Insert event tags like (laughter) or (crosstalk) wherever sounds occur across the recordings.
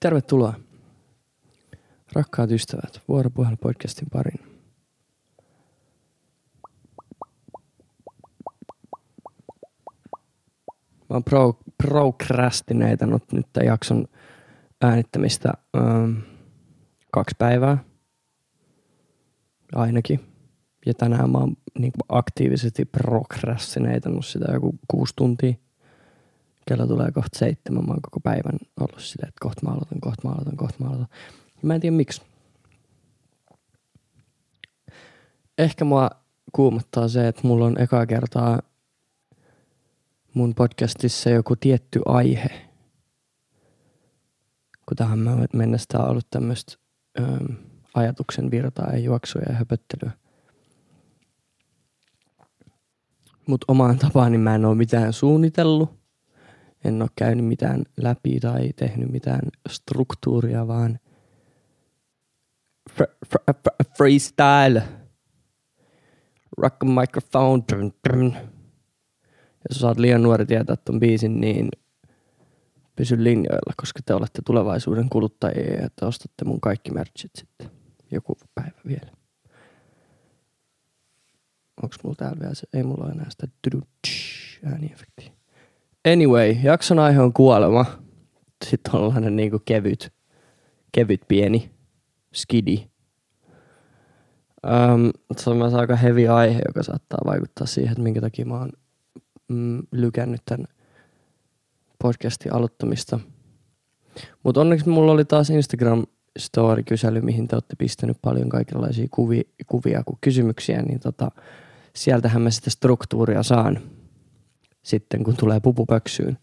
Tervetuloa, rakkaat ystävät, vuoropuhelu-podcastin pariin. Mä oon pro, procrastineitanut nyt tämän jakson äänittämistä ähm, kaksi päivää ainakin. Ja tänään mä oon niin aktiivisesti procrastineitanut sitä joku kuusi tuntia. Kello tulee kohta seitsemän. Mä oon koko päivän ollut sitä, että kohta mä aloitan, kohta mä aloitan, kohta mä aloitan. Ja mä en tiedä miksi. Ehkä mua kuumottaa se, että mulla on ekaa kertaa mun podcastissa joku tietty aihe. Kun tähän mennessä on ollut tämmöistä ajatuksen virtaa ja juoksua ja höpöttelyä. Mutta omaan tapaan niin mä en ole mitään suunnitellut. En ole käynyt mitään läpi tai tehnyt mitään struktuuria, vaan fr- fr- fr- freestyle. Rock microphone. Dun, dun. Jos oot liian nuori tietää ton biisin, niin pysy linjoilla, koska te olette tulevaisuuden kuluttajia ja te ostatte mun kaikki merchit sitten joku päivä vielä. Onks mulla täällä vielä se? Ei mulla enää sitä ääniefektiä. Anyway, jakson aihe on kuolema. Sitten on niinku kevyt, kevyt pieni skidi. Um, se on myös aika heavy aihe, joka saattaa vaikuttaa siihen, että minkä takia mä oon mm, lykännyt tämän podcastin aloittamista. Mutta onneksi mulla oli taas Instagram story-kysely, mihin te olette pistänyt paljon kaikenlaisia kuvia, kuvia kuin kysymyksiä, niin tota, sieltähän mä sitä struktuuria saan sitten, kun tulee pupupöksyyn.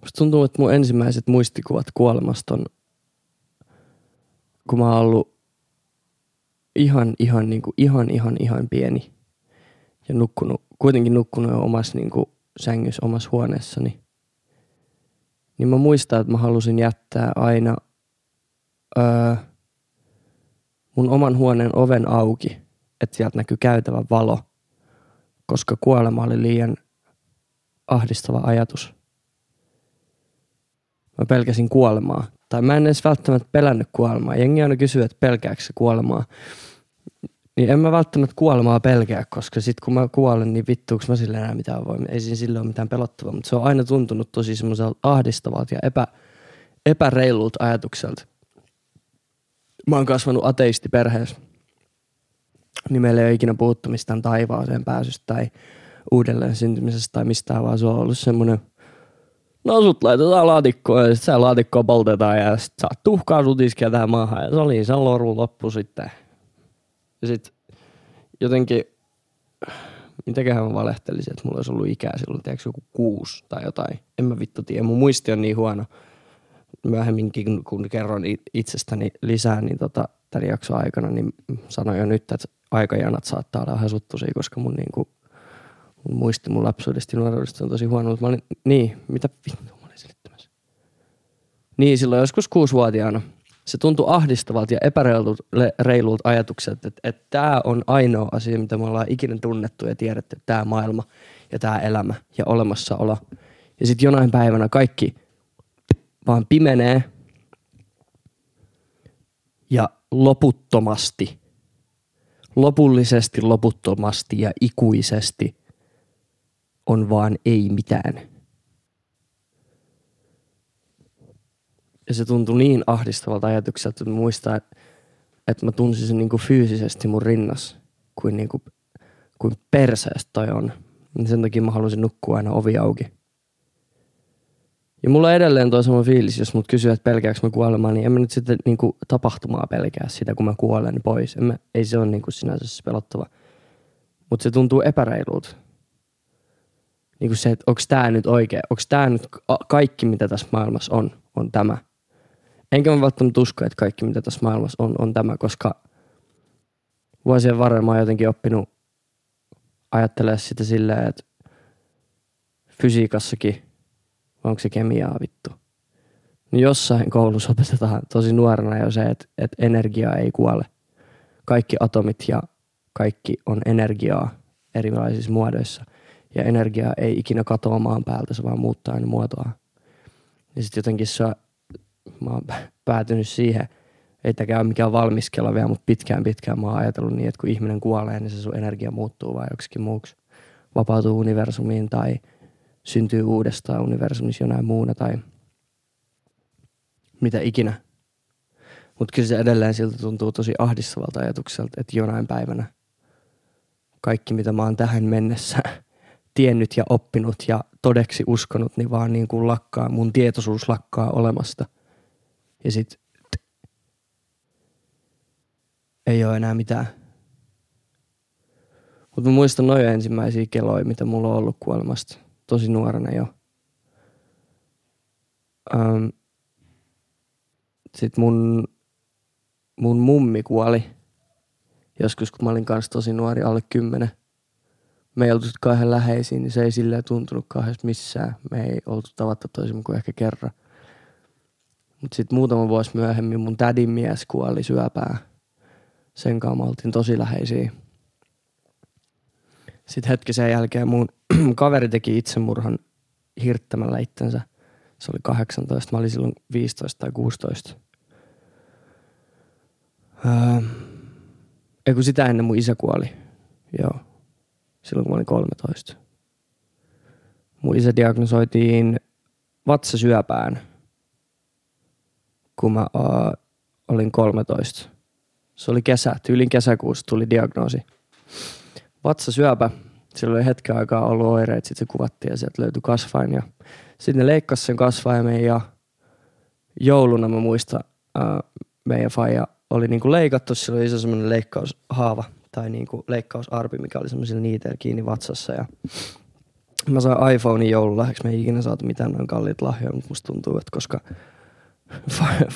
Musta tuntuu, että mun ensimmäiset muistikuvat kuolemasta on, kun mä oon ollut ihan, ihan, niin kuin, ihan, ihan, ihan pieni ja nukkunut, kuitenkin nukkunut jo omassa niin kuin, sängyssä omassa huoneessani. Niin mä muistan, että mä halusin jättää aina öö, mun oman huoneen oven auki, että sieltä näkyy käytävä valo, koska kuolema oli liian ahdistava ajatus. Mä pelkäsin kuolemaa. Tai mä en edes välttämättä pelännyt kuolemaa. Jengi aina kysyy, että pelkääkö kuolemaa. Niin en mä välttämättä kuolemaa pelkää, koska sit kun mä kuolen, niin vittuuks mä sille enää mitään voi. Ei siinä sille ole mitään pelottavaa, mutta se on aina tuntunut tosi semmoiselta ahdistavalta ja epä, epäreilulta ajatukselta. Mä oon kasvanut ateistiperheessä. Niin meillä ei ole ikinä puhuttu mistään taivaaseen pääsystä tai uudelleen syntymisestä tai mistään, vaan se on ollut semmoinen No sut laitetaan laatikkoon ja sit sä laatikkoa poltetaan ja sit saat tuhkaa sut iskeä tähän maahan ja se oli se loru loppu sitten. Ja sit jotenkin, mitäköhän mä valehtelisin, että mulla olisi ollut ikää silloin, tiedätkö, joku kuusi tai jotain. En mä vittu tiedä, mun muisti on niin huono. Myöhemminkin, kun kerron itsestäni lisää, niin tota, tämän jakson aikana, niin sanoin jo nyt, että aikajanat saattaa olla vähän suttuisia, koska mun, niin kuin, mun muisti mun lapsuudesta ja nuoruudesta on tosi huono. Mutta mä olin, niin, mitä vittu mä olin selittämässä? Niin, silloin joskus kuusivuotiaana – se tuntui ahdistavalta ja epäreilulta ajatukselta, että, että tämä on ainoa asia, mitä me ollaan ikinä tunnettu ja tiedetty, tämä maailma ja tämä elämä ja olemassaolo. Ja sitten jonain päivänä kaikki vaan pimenee ja loputtomasti, lopullisesti, loputtomasti ja ikuisesti on vaan ei mitään. Ja se tuntui niin ahdistavalta ajatukselta, että muistaa, että, mä tunsin sen niin kuin fyysisesti mun rinnas, kuin, niin kuin, kuin perseestä toi on. Ja sen takia mä halusin nukkua aina ovi auki. Ja mulla on edelleen toi sama fiilis, jos mut kysyy, että pelkääkö mä kuolemaan, niin en mä nyt sitten niin kuin, tapahtumaa pelkää sitä, kun mä kuolen pois. En mä, ei se ole niin kuin sinänsä pelottava. Mutta se tuntuu epäreilulta. Niin kuin se, että onko tämä nyt oikein, onko tämä nyt kaikki, mitä tässä maailmassa on, on tämä – Enkä mä välttämättä usko, että kaikki mitä tässä maailmassa on, on tämä, koska vuosien varrella mä oon jotenkin oppinut ajattelemaan sitä silleen, että fysiikassakin, onko se kemiaa vittu, niin jossain koulussa opetetaan tosi nuorena jo se, että, että energia ei kuole. Kaikki atomit ja kaikki on energiaa erilaisissa muodoissa. ja energia ei ikinä katoa maan päältä, se vaan muuttaa aina muotoa. Ja sitten jotenkin se, mä oon päätynyt siihen, ei tämäkään ole mikään valmiskella vielä, mutta pitkään pitkään mä oon ajatellut niin, että kun ihminen kuolee, niin se sun energia muuttuu vai joksikin muuksi. Vapautuu universumiin tai syntyy uudestaan universumissa jonain muuna tai mitä ikinä. Mutta kyllä se edelleen siltä tuntuu tosi ahdistavalta ajatukselta, että jonain päivänä kaikki mitä mä oon tähän mennessä (laughs) tiennyt ja oppinut ja todeksi uskonut, niin vaan niin kuin lakkaa, mun tietoisuus lakkaa olemasta. Ja sit ei ole enää mitään. Mutta mä muistan noin ensimmäisiä keloja, mitä mulla on ollut kuolemasta tosi nuorena jo. Ähm, Sitten mun, mun mummi kuoli joskus, kun mä olin kanssa tosi nuori, alle kymmenen. Me ei oltu kauhean läheisiin, niin se ei silleen tuntunut kauheasti missään. Me ei oltu tavattu toisimme kuin ehkä kerran. Mutta sitten muutama vuosi myöhemmin mun tädin mies kuoli syöpää. Sen kanssa me oltiin tosi läheisiä. Sitten hetki sen jälkeen mun (clears throat) kaveri teki itsemurhan hirttämällä itsensä. Se oli 18, mä olin silloin 15 tai 16. Öö, ei kun sitä ennen mun isä kuoli. Joo. Silloin kun mä olin 13. Mun isä diagnosoitiin vatsasyöpään, kun mä uh, olin 13. Se oli kesä, tyylin kesäkuussa tuli diagnoosi. Vatsasyöpä, sillä oli hetken aikaa ollut oireet, sitten se kuvattiin ja sieltä löytyi kasvain. Ja sitten ne leikkasi sen kasvaimen ja jouluna mä muistan, uh, meidän faija oli niinku leikattu, sillä oli iso semmoinen leikkaushaava tai niinku leikkausarpi, mikä oli semmoisilla niiteillä kiinni vatsassa ja mä sain iPhonein joululahjaksi, me ei ikinä saatu mitään noin kalliit lahjoja, mutta musta tuntuu, että koska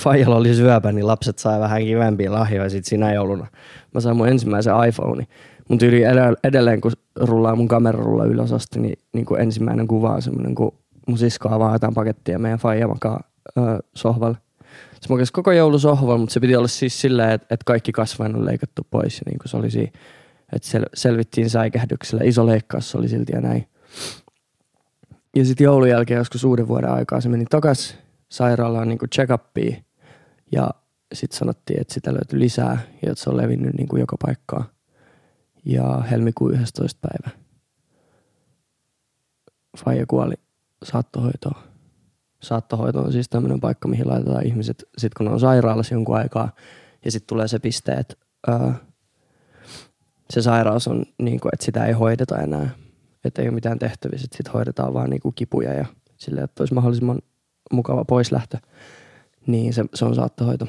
Fajalla oli syöpä, niin lapset sai vähän kivempiä lahjoja sit sinä jouluna. Mä sain mun ensimmäisen iPhone. Mun tyyli edelleen, kun rullaa mun kamerarulla ylös asti, niin, niin kuin ensimmäinen kuva on semmoinen, kun mun sisko avaa jotain pakettia ja meidän faija makaa öö, sohvalle. Se makasi koko joulu sohvalla, mutta se piti olla siis silleen, että, että kaikki kasvain on leikattu pois. Niin kuin se oli siinä, että sel, selvittiin säikähdyksellä. Iso leikkaus oli silti ja näin. Ja sitten joulun jälkeen joskus uuden vuoden aikaa se meni takas sairaalaan niin check upiin ja sitten sanottiin, että sitä löytyi lisää ja että se on levinnyt niin kuin joka paikkaan. Ja helmikuun 11. päivä Faija kuoli saattohoitoon. Saattohoito on siis tämmöinen paikka, mihin laitetaan ihmiset sitten kun ne on sairaalassa jonkun aikaa ja sitten tulee se piste, että ää, se sairaus on niin kuin, että sitä ei hoideta enää. Että ei ole mitään tehtävissä, että sitten hoidetaan vaan niin kuin kipuja ja silleen, että olisi mahdollisimman mukava poislähtö, niin se, se on saattohoito.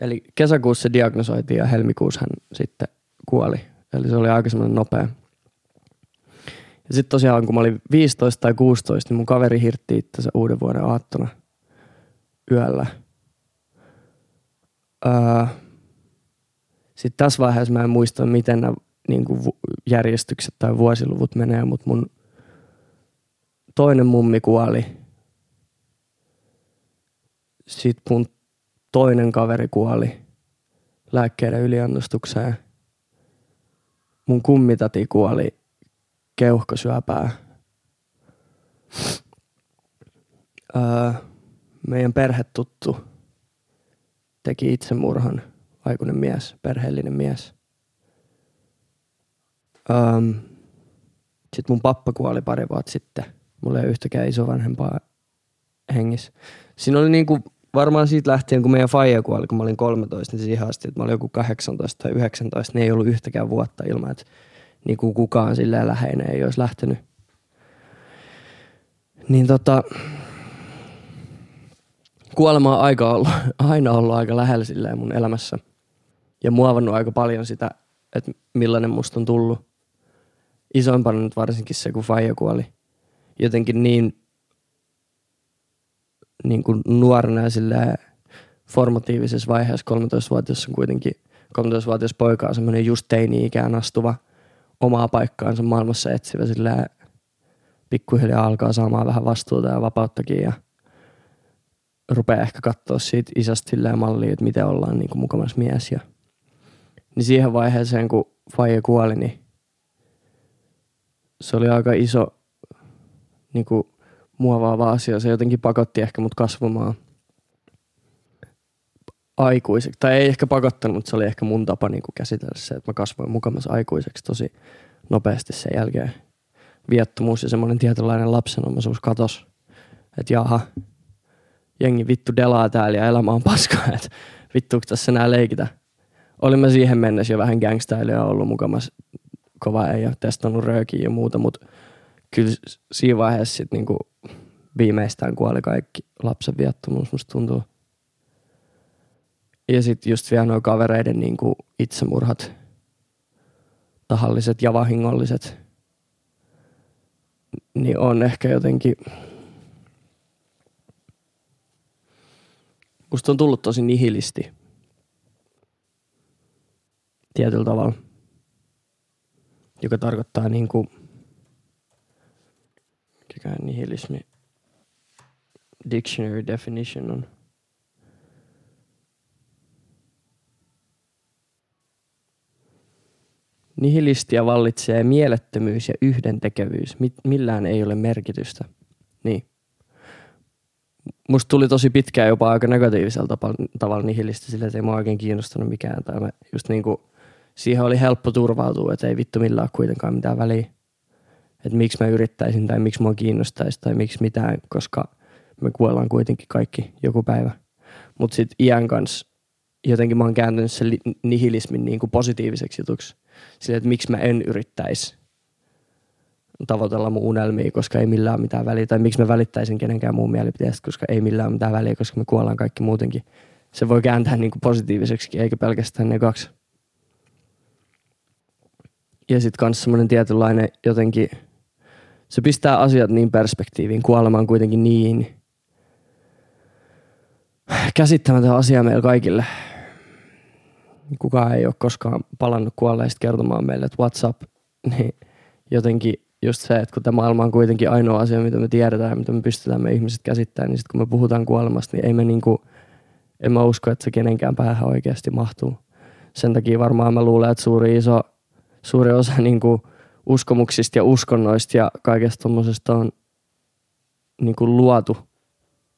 Eli kesäkuussa se diagnosoitiin ja helmikuussa hän sitten kuoli. Eli se oli aika semmoinen nopea. Ja sitten tosiaan kun mä olin 15 tai 16, niin mun kaveri hirtti itsensä uuden vuoden aattona yöllä. Öö, sitten tässä vaiheessa mä en muista, miten nämä niin kuin järjestykset tai vuosiluvut menee, mutta mun toinen mummi kuoli sitten mun toinen kaveri kuoli lääkkeiden yliannostukseen. Mun kummitati kuoli keuhkosyöpää. Öö, meidän perhetuttu teki itsemurhan, aikuinen mies, perheellinen mies. Öö, sitten mun pappa kuoli pari vuotta sitten. Mulla ei ole yhtäkään isovanhempaa hengissä. Siinä oli niinku varmaan siitä lähtien, kun meidän faija kuoli, kun mä olin 13, niin siihen asti, että mä olin joku 18 tai 19, niin ei ollut yhtäkään vuotta ilman, että niin kuin kukaan silleen läheinen ei olisi lähtenyt. Niin tota, kuolema on aika ollut, (laughs) aina ollut aika lähellä silleen mun elämässä. Ja muovannut aika paljon sitä, että millainen musta on tullut. Isoimpana nyt varsinkin se, kun faija kuoli. Jotenkin niin niin kuin nuorena ja formatiivisessa vaiheessa 13-vuotias on kuitenkin 13-vuotias poika on semmoinen just teini-ikään astuva omaa paikkaansa maailmassa etsivä sillä pikkuhiljaa alkaa saamaan vähän vastuuta ja vapauttakin ja rupeaa ehkä katsoa siitä isästä silleen mallia, että miten ollaan niin kuin mukavassa mies. Ja, niin siihen vaiheeseen, kun Faija kuoli, niin se oli aika iso niin kuin, muovaava asia. Se jotenkin pakotti ehkä mut kasvamaan aikuiseksi. Tai ei ehkä pakottanut, mutta se oli ehkä mun tapa niin käsitellä se, että mä kasvoin mukamassa aikuiseksi tosi nopeasti sen jälkeen. Viettomuus ja semmoinen tietynlainen lapsenomaisuus katos. Että jaha, jengi vittu delaa täällä ja elämä on paskaa, (laughs) että vittu tässä nää leikitä. Olin mä siihen mennessä jo vähän gangstailia ollut mukamassa kova ei ole testannut röökiä ja muuta, mutta kyllä siinä vaiheessa sit niinku viimeistään kuoli kaikki lapsen viattomuus, musta tuntuu. Ja sitten just vielä nuo kavereiden niinku itsemurhat, tahalliset ja vahingolliset, niin on ehkä jotenkin, musta on tullut tosi nihilisti tietyllä tavalla, joka tarkoittaa niinku, mikä nihilismi dictionary definition on. Nihilistia vallitsee mielettömyys ja yhdentekevyys. Millään ei ole merkitystä. Niin. Musta tuli tosi pitkään jopa aika negatiivisella tavalla nihilisti sillä, ei mua oikein kiinnostanut mikään. Tai mä just niinku, siihen oli helppo turvautua, että ei vittu millään kuitenkaan mitään väliä. Että miksi mä yrittäisin tai miksi mua kiinnostaisi tai miksi mitään, koska me kuollaan kuitenkin kaikki joku päivä. Mutta sitten iän kanssa jotenkin mä oon kääntänyt sen nihilismin niin kuin positiiviseksi jutuksi. Sillä, että miksi mä en yrittäisi tavoitella mun unelmia, koska ei millään mitään väliä. Tai miksi mä välittäisin kenenkään muun mielipiteestä, koska ei millään mitään väliä, koska me kuollaan kaikki muutenkin. Se voi kääntää niin kuin positiiviseksi, eikä pelkästään ne kaksi. Ja sitten kans semmoinen tietynlainen jotenkin, se pistää asiat niin perspektiiviin. Kuolema on kuitenkin niin käsittämätön asia meillä kaikille. Kukaan ei ole koskaan palannut kuolleista kertomaan meille, että what's up. Niin jotenkin just se, että kun tämä maailma on kuitenkin ainoa asia, mitä me tiedetään ja mitä me pystytään me ihmiset käsittämään, niin sitten kun me puhutaan kuolemasta, niin ei me niinku, en mä usko, että se kenenkään päähän oikeasti mahtuu. Sen takia varmaan mä luulen, että suuri iso, suuri osa niinku uskomuksista ja uskonnoista ja kaikesta tuommoisesta on niinku luotu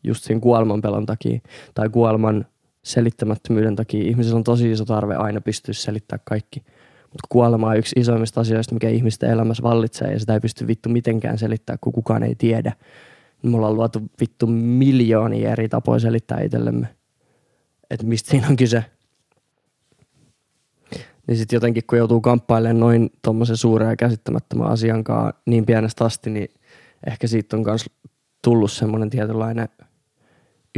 just sen kuoleman pelon takia tai kuoleman selittämättömyyden takia. Ihmisellä on tosi iso tarve aina pystyä selittämään kaikki. Mutta kuolema on yksi isoimmista asioista, mikä ihmisten elämässä vallitsee ja sitä ei pysty vittu mitenkään selittämään, kun kukaan ei tiedä. Me ollaan luotu vittu miljoonia eri tapoja selittää itsellemme, että mistä siinä on kyse. Niin sitten jotenkin kun joutuu kamppailemaan noin tuommoisen suuren ja käsittämättömän asiankaan niin pienestä asti, niin ehkä siitä on myös tullut semmoinen tietynlainen –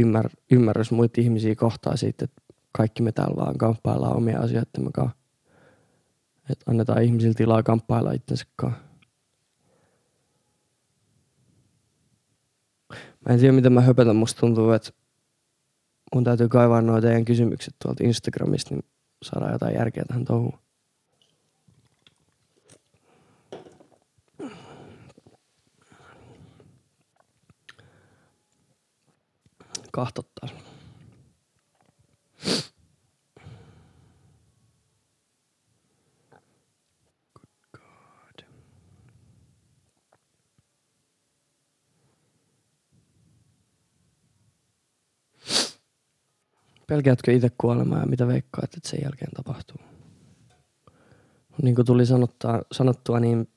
ymmär, ymmärrys muita ihmisiä kohtaa siitä, että kaikki me täällä vaan kamppaillaan omia asioita kanssa. Että annetaan ihmisille tilaa kamppailla itsensä kanssa. Mä en tiedä, mitä mä höpötän. Musta tuntuu, että mun täytyy kaivaa nuo teidän kysymykset tuolta Instagramista, niin saadaan jotain järkeä tähän touhuun. kahtottaa. Pelkäätkö itse kuolemaa ja mitä veikkaat, että sen jälkeen tapahtuu? Niin kuin tuli sanottua, sanottua, niin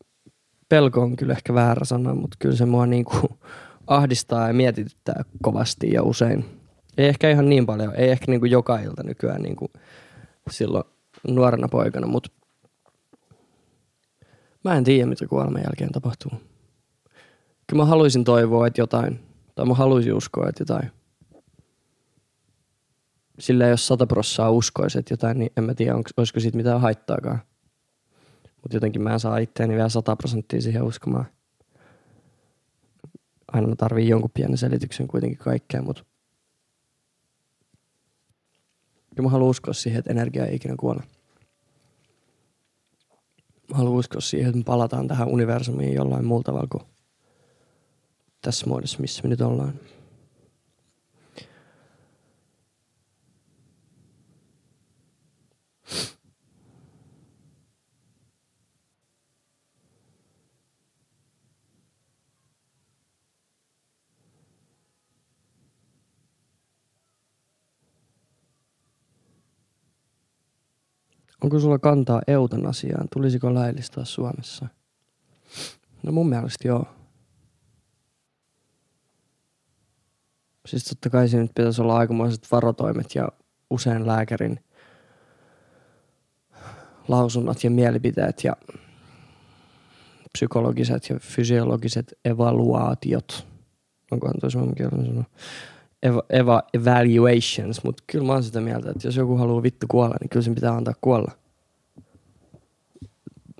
pelko on kyllä ehkä väärä sana, mutta kyllä se mua niin kuin ahdistaa ja mietityttää kovasti ja usein. Ei ehkä ihan niin paljon, ei ehkä niin kuin joka ilta nykyään niin kuin silloin nuorena poikana, mutta mä en tiedä, mitä kuoleman jälkeen tapahtuu. Kyllä mä haluaisin toivoa, että jotain, tai mä haluaisin uskoa, että jotain. Sillä jos sata prossaa uskoisi, että jotain, niin en mä tiedä, onko, olisiko siitä mitään haittaakaan. Mutta jotenkin mä en saa itteeni vielä sata prosenttia siihen uskomaan aina mä tarviin jonkun pienen selityksen kuitenkin kaikkeen, mutta ja mä haluan uskoa siihen, että energia ei ikinä kuole. Mä haluan uskoa siihen, että me palataan tähän universumiin jollain muulla tavalla kuin tässä muodossa, missä me nyt ollaan. Onko sulla kantaa eutanasiaan? Tulisiko laillistaa Suomessa? No mun mielestä joo. Siis totta kai siinä pitäisi olla aikamoiset varotoimet ja usein lääkärin lausunnot ja mielipiteet ja psykologiset ja fysiologiset evaluaatiot. Onkohan toi suomen kielinen sana? Eva, eva, evaluations, mutta kyllä mä oon sitä mieltä, että jos joku haluaa vittu kuolla, niin kyllä sen pitää antaa kuolla.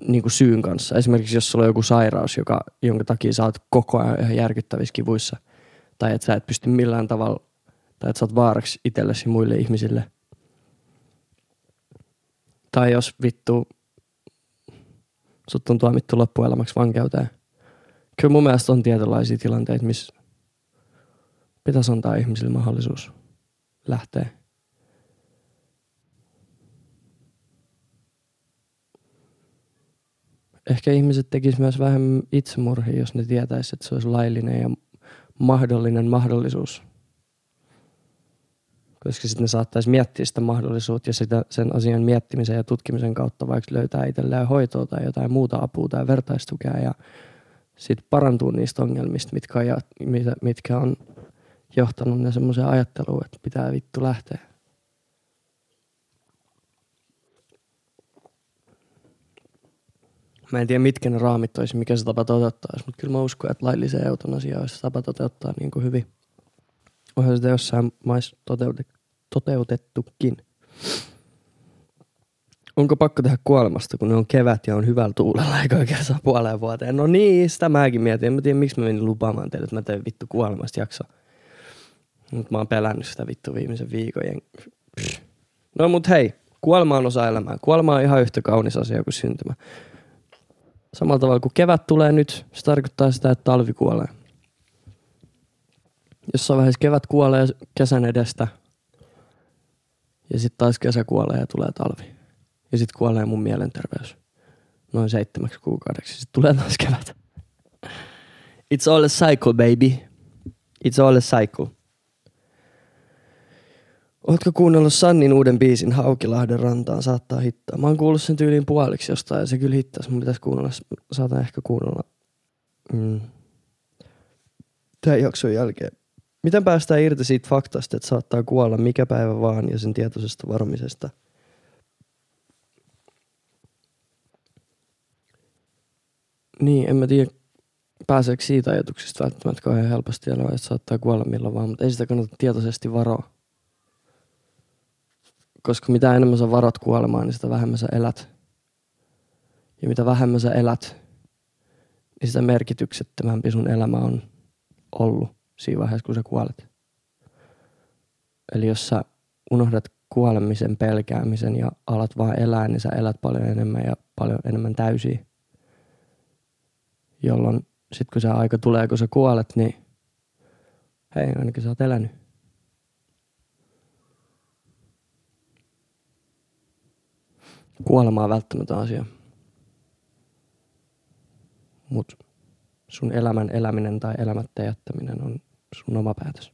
Niin kuin syyn kanssa. Esimerkiksi jos sulla on joku sairaus, joka, jonka takia sä oot koko ajan ihan järkyttävissä kivuissa. Tai että sä et pysty millään tavalla, tai että sä oot vaaraksi itsellesi muille ihmisille. Tai jos vittu sut on tuomittu loppuelämäksi vankeuteen. Kyllä mun mielestä on tietynlaisia tilanteita, missä pitäisi antaa ihmisille mahdollisuus lähteä. Ehkä ihmiset tekisivät myös vähemmän itsemurhia, jos ne tietäisivät, että se olisi laillinen ja mahdollinen mahdollisuus. Koska sitten ne saattaisi miettiä sitä mahdollisuutta ja sitä, sen asian miettimisen ja tutkimisen kautta vaikka löytää itselleen hoitoa tai jotain muuta apua tai vertaistukea ja sitten parantuu niistä ongelmista, mitkä on, mitkä on johtanut ne semmoiseen ajatteluun, että pitää vittu lähteä. Mä en tiedä, mitkä ne raamit olisi, mikä se tapa toteuttaa, mutta kyllä mä uskon, että lailliseen eutanasia olisi tapa toteuttaa niin kuin hyvin. Onhan sitä jossain maissa toteutettukin. Onko pakko tehdä kuolemasta, kun ne on kevät ja on hyvällä tuulella eikä oikein saa puoleen vuoteen? No niin, sitä mäkin mietin. En mä tiedä, miksi mä menin lupaamaan teille, että mä teen vittu kuolemasta jaksoa. Mutta mä oon pelännyt sitä vittu viimeisen viikon. No mut hei, kuolema on osa elämää. Kuolema on ihan yhtä kaunis asia kuin syntymä. Samalla tavalla kuin kevät tulee nyt, se tarkoittaa sitä, että talvi kuolee. Jossain vaiheessa kevät kuolee kesän edestä. Ja sitten taas kesä kuolee ja tulee talvi. Ja sitten kuolee mun mielenterveys. Noin seitsemäksi kuukaudeksi. Sitten tulee taas kevät. It's all a cycle, baby. It's all a cycle. Ootko kuunnellut Sannin uuden biisin Haukilahden rantaan saattaa hittaa? Mä oon kuullut sen tyyliin puoliksi jostain ja se kyllä hittaisi. Mun pitäisi kuunnella, saatan ehkä kuunnella mm. tämän jakson jälkeen. Miten päästään irti siitä faktasta, että saattaa kuolla mikä päivä vaan ja sen tietoisesta varmisesta? Niin, en mä tiedä pääseekö siitä ajatuksesta välttämättä kauhean helposti elämään, että saattaa kuolla milloin vaan, mutta ei sitä kannata tietoisesti varoa koska mitä enemmän sä varat kuolemaan, niin sitä vähemmän sä elät. Ja mitä vähemmän sä elät, niin sitä merkityksettömämpi sun elämä on ollut siinä vaiheessa, kun sä kuolet. Eli jos sä unohdat kuolemisen pelkäämisen ja alat vaan elää, niin sä elät paljon enemmän ja paljon enemmän täysiä. Jolloin sitten kun se aika tulee, kun sä kuolet, niin hei, ainakin sä oot elänyt. Kuolema on välttämätön asia. Mutta sun elämän eläminen tai elämättä jättäminen on sun oma päätös.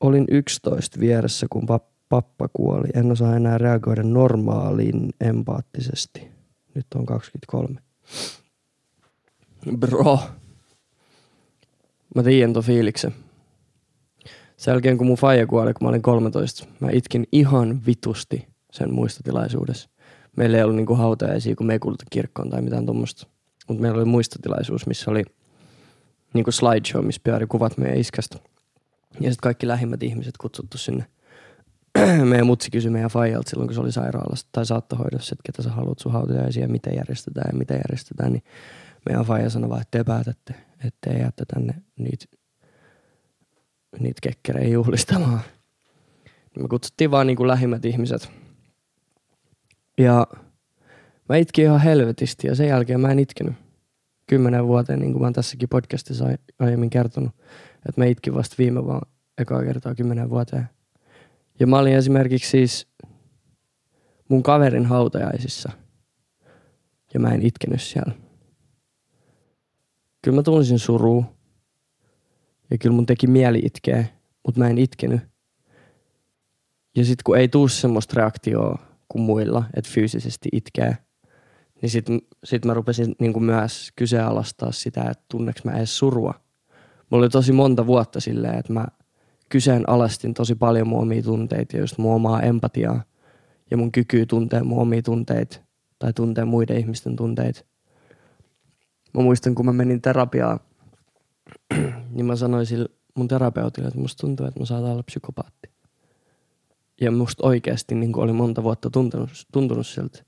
Olin 11 vieressä, kun pappa kuoli. En osaa enää reagoida normaaliin empaattisesti. Nyt on 23. Bro. Mä tiedän ton fiiliksen. Sen jälkeen kun mun faija kuoli, kun mä olin 13, mä itkin ihan vitusti sen muistotilaisuudessa. Meillä ei ollut niinku hautajaisia, kun me ei kirkkoon tai mitään tuommoista. Mutta meillä oli muistotilaisuus, missä oli niinku slideshow, missä pyöri kuvat meidän iskästä. Ja sitten kaikki lähimmät ihmiset kutsuttu sinne. (clears throat) meidän mutsi kysyi meidän faijalta silloin, kun se oli sairaalassa tai saattohoidossa, että ketä sä haluat sun hautajaisia ja miten järjestetään ja miten järjestetään. Niin meidän faija sanoi vaan, että te päätätte, että te jätte tänne niitä niitä kekkerejä juhlistamaan. Me kutsuttiin vaan niin kuin lähimmät ihmiset. Ja mä itkin ihan helvetisti ja sen jälkeen mä en itkenyt. Kymmenen vuoteen, niin kuin mä oon tässäkin podcastissa aiemmin kertonut, että mä itkin vasta viime vaan ekaa kertaa kymmenen vuoteen. Ja mä olin esimerkiksi siis mun kaverin hautajaisissa. Ja mä en itkenyt siellä. Kyllä mä tunsin surua. Ja kyllä mun teki mieli itkeä, mutta mä en itkenyt. Ja sitten kun ei tuu semmoista reaktioa kuin muilla, että fyysisesti itkee, niin sitten sit mä rupesin niin kuin myös kyseenalaistaa sitä, että tunneks mä edes surua. Mulla oli tosi monta vuotta silleen, että mä kyseenalaistin tosi paljon mun omia tunteita ja just mun omaa empatiaa ja mun kykyä tuntea mun omia tunteita tai tuntea muiden ihmisten tunteita. Mä muistan, kun mä menin terapiaan, (clears throat) niin mä sanoin sille mun terapeutille, että musta tuntuu, että mä saatan olla psykopaatti. Ja musta oikeasti niin oli monta vuotta tuntunut, tuntunut siltä.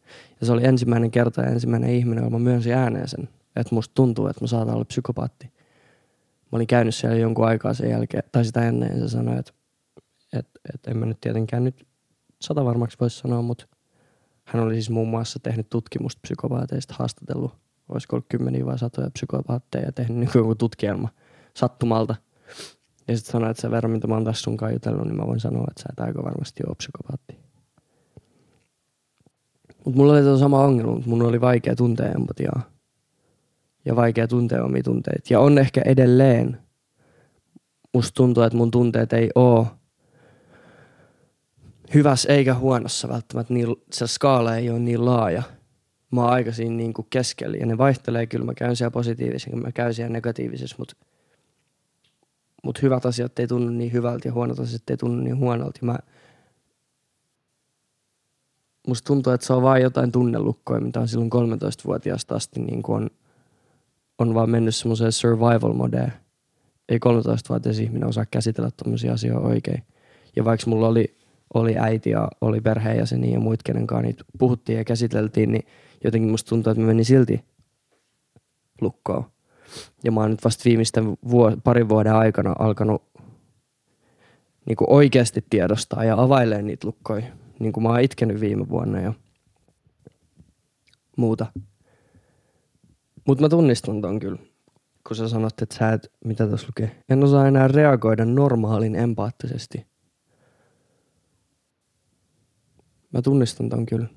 Ja se oli ensimmäinen kerta ja ensimmäinen ihminen, jolla mä myönsin ääneen sen, että musta tuntuu, että mä saatan olla psykopaatti. Mä olin käynyt siellä jonkun aikaa sen jälkeen, tai sitä ennen, ja se sanoi, että, että, että en mä nyt tietenkään nyt sata varmaksi voisi sanoa, mutta hän oli siis muun muassa tehnyt tutkimusta psykopaateista, haastatellut, olisiko ollut kymmeniä vai satoja psykopaatteja ja tehnyt niin joku tutkielma sattumalta. Ja sitten sanoi, että se verran, mitä mä oon tässä sunkaan jutellut, niin mä voin sanoa, että sä et aika varmasti ole psykopaatti. Mutta mulla oli tuo sama ongelma, mutta mun oli vaikea tuntea empatiaa. Ja vaikea tuntea omia tunteita. Ja on ehkä edelleen. Musta tuntuu, että mun tunteet ei oo hyvässä eikä huonossa välttämättä. Niin, se skaala ei ole niin laaja. Mä oon aika siinä niin kuin keskellä. Ja ne vaihtelee kyllä. Mä käyn siellä positiivisen, mä käyn siellä negatiivisessa. Mutta mut hyvät asiat ei tunnu niin hyvältä ja huonot asiat ei tunnu niin huonolta. mä, musta tuntuu, että se on vain jotain tunnelukkoja, mitä on silloin 13-vuotiaasta asti niin kuin on, on vaan mennyt semmoiseen survival modeen. Ei 13-vuotias ihminen osaa käsitellä tämmöisiä asioita oikein. Ja vaikka mulla oli oli äiti ja oli perheenjäseniä ja muut, kenen kanssa niitä puhuttiin ja käsiteltiin, niin jotenkin musta tuntuu, että mä menin silti lukkoon. Ja mä oon nyt vasta viimeisten vuo- parin vuoden aikana alkanut niin kuin oikeasti tiedostaa ja availee niitä lukkoja. Niin kuin mä oon itkenyt viime vuonna ja muuta. Mutta mä tunnistan ton kyllä, kun sä sanot, että sä et, mitä tässä lukee, en osaa enää reagoida normaalin empaattisesti – Mä tunnistan ton kyllä.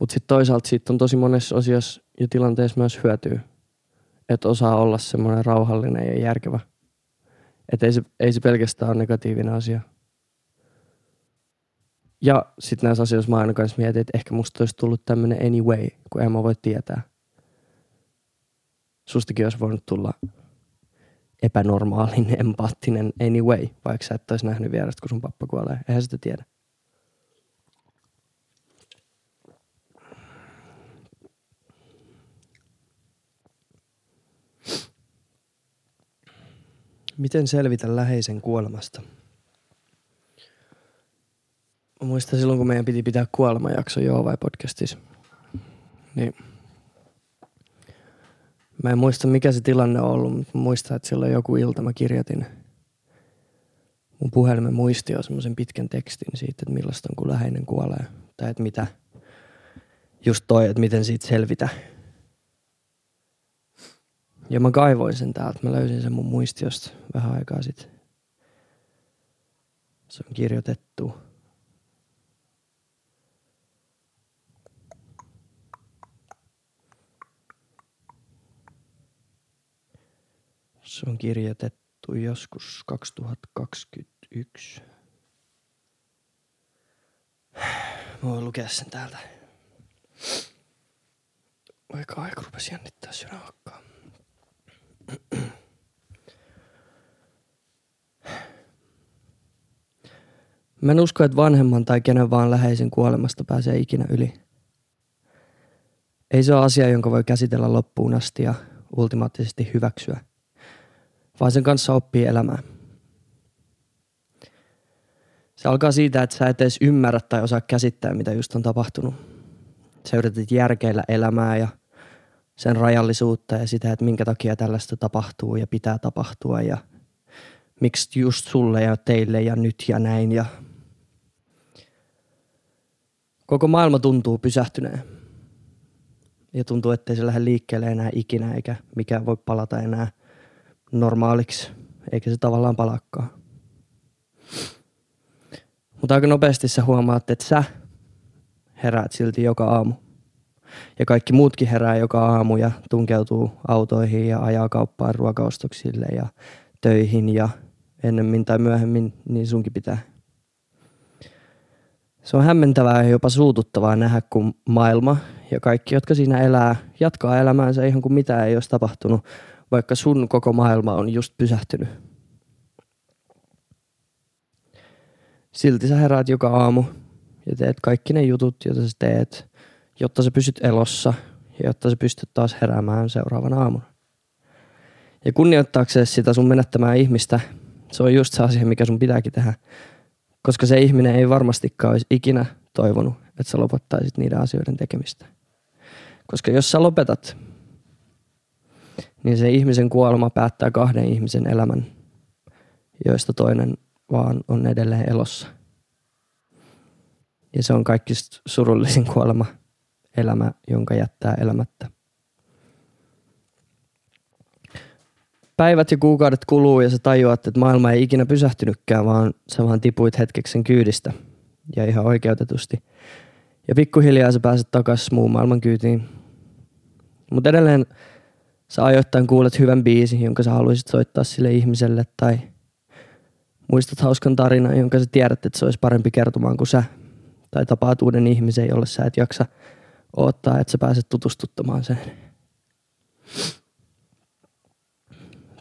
Mutta sitten toisaalta siitä on tosi monessa asiassa ja tilanteessa myös hyötyy. Että osaa olla semmoinen rauhallinen ja järkevä. Että ei se, ei se pelkästään ole negatiivinen asia. Ja sitten näissä asioissa mä aina kanssa mietin, että ehkä musta olisi tullut tämmöinen anyway, kun en mä voi tietää. Sustakin olisi voinut tulla epänormaalin, empaattinen anyway, vaikka sä et olisi nähnyt vierestä, kun sun pappa kuolee. Eihän sitä tiedä. Miten selvitä läheisen kuolemasta? Mä muistan silloin, kun meidän piti pitää kuolemajakso Joo vai podcastissa. Niin. Mä en muista, mikä se tilanne on ollut, mutta muistan, että silloin joku ilta mä kirjoitin mun puhelimen muistio semmoisen pitkän tekstin siitä, että millaista on, kun läheinen kuolee. Tai että mitä, just toi, että miten siitä selvitä ja mä kaivoin sen täältä. Mä löysin sen mun muistiosta vähän aikaa sitten. Se on kirjoitettu. Se on kirjoitettu joskus 2021. Mä voin lukea sen täältä. Vaikka aika rupesi jännittää sydänhakkaa. Mä en usko, että vanhemman tai kenen vaan läheisen kuolemasta pääsee ikinä yli. Ei se ole asia, jonka voi käsitellä loppuun asti ja ultimaattisesti hyväksyä, vaan sen kanssa oppii elämään. Se alkaa siitä, että sä et edes ymmärrä tai osaa käsittää, mitä just on tapahtunut. Sä yrität järkeillä elämää ja sen rajallisuutta ja sitä, että minkä takia tällaista tapahtuu ja pitää tapahtua ja miksi just sulle ja teille ja nyt ja näin ja koko maailma tuntuu pysähtyneen. Ja tuntuu, ettei se lähde liikkeelle enää ikinä eikä mikään voi palata enää normaaliksi, eikä se tavallaan palakkaa. Mutta aika nopeasti sä huomaat, että sä heräät silti joka aamu – ja kaikki muutkin herää joka aamu ja tunkeutuu autoihin ja ajaa kauppaan ruokaostoksille ja töihin ja ennemmin tai myöhemmin niin sunkin pitää. Se on hämmentävää ja jopa suututtavaa nähdä, kun maailma ja kaikki, jotka siinä elää, jatkaa elämäänsä ihan kuin mitään ei olisi tapahtunut, vaikka sun koko maailma on just pysähtynyt. Silti sä heräät joka aamu ja teet kaikki ne jutut, joita sä teet, jotta sä pysyt elossa ja jotta sä pystyt taas heräämään seuraavana aamuna. Ja kunnioittaaksesi sitä sun menettämää ihmistä, se on just se asia, mikä sun pitääkin tehdä. Koska se ihminen ei varmastikaan olisi ikinä toivonut, että sä lopettaisit niiden asioiden tekemistä. Koska jos sä lopetat, niin se ihmisen kuolema päättää kahden ihmisen elämän, joista toinen vaan on edelleen elossa. Ja se on kaikki surullisin kuolema, elämä, jonka jättää elämättä. Päivät ja kuukaudet kuluu ja sä tajuat, että maailma ei ikinä pysähtynytkään, vaan sä vaan tipuit hetkeksi sen kyydistä. Ja ihan oikeutetusti. Ja pikkuhiljaa sä pääset takas muun maailman kyytiin. Mutta edelleen sä ajoittain kuulet hyvän biisin, jonka sä haluaisit soittaa sille ihmiselle tai muistat hauskan tarinan, jonka sä tiedät, että se olisi parempi kertomaan kuin sä. Tai tapaat uuden ihmisen, jolle sä et jaksa odottaa, että sä pääset tutustuttamaan sen.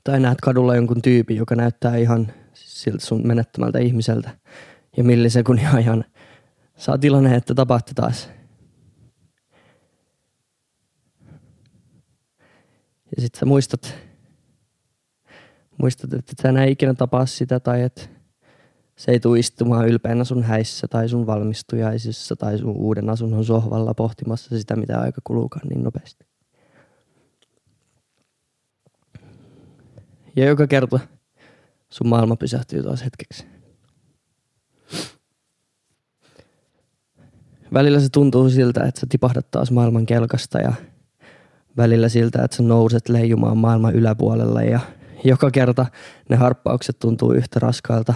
Tai näet kadulla jonkun tyypin, joka näyttää ihan siltä sun menettämältä ihmiseltä. Ja millisekunnin (laughs) ajan saa tilanne, että tapahtui taas. Ja sit sä muistat, muistat, että et sä enää ikinä tapaa sitä tai että se ei tule istumaan ylpeänä sun häissä tai sun valmistujaisissa tai sun uuden asunnon sohvalla pohtimassa sitä, mitä aika kuluukaan niin nopeasti. Ja joka kerta sun maailma pysähtyy taas hetkeksi. Välillä se tuntuu siltä, että sä tipahdat taas maailman kelkasta ja välillä siltä, että sä nouset leijumaan maailman yläpuolella ja joka kerta ne harppaukset tuntuu yhtä raskailta,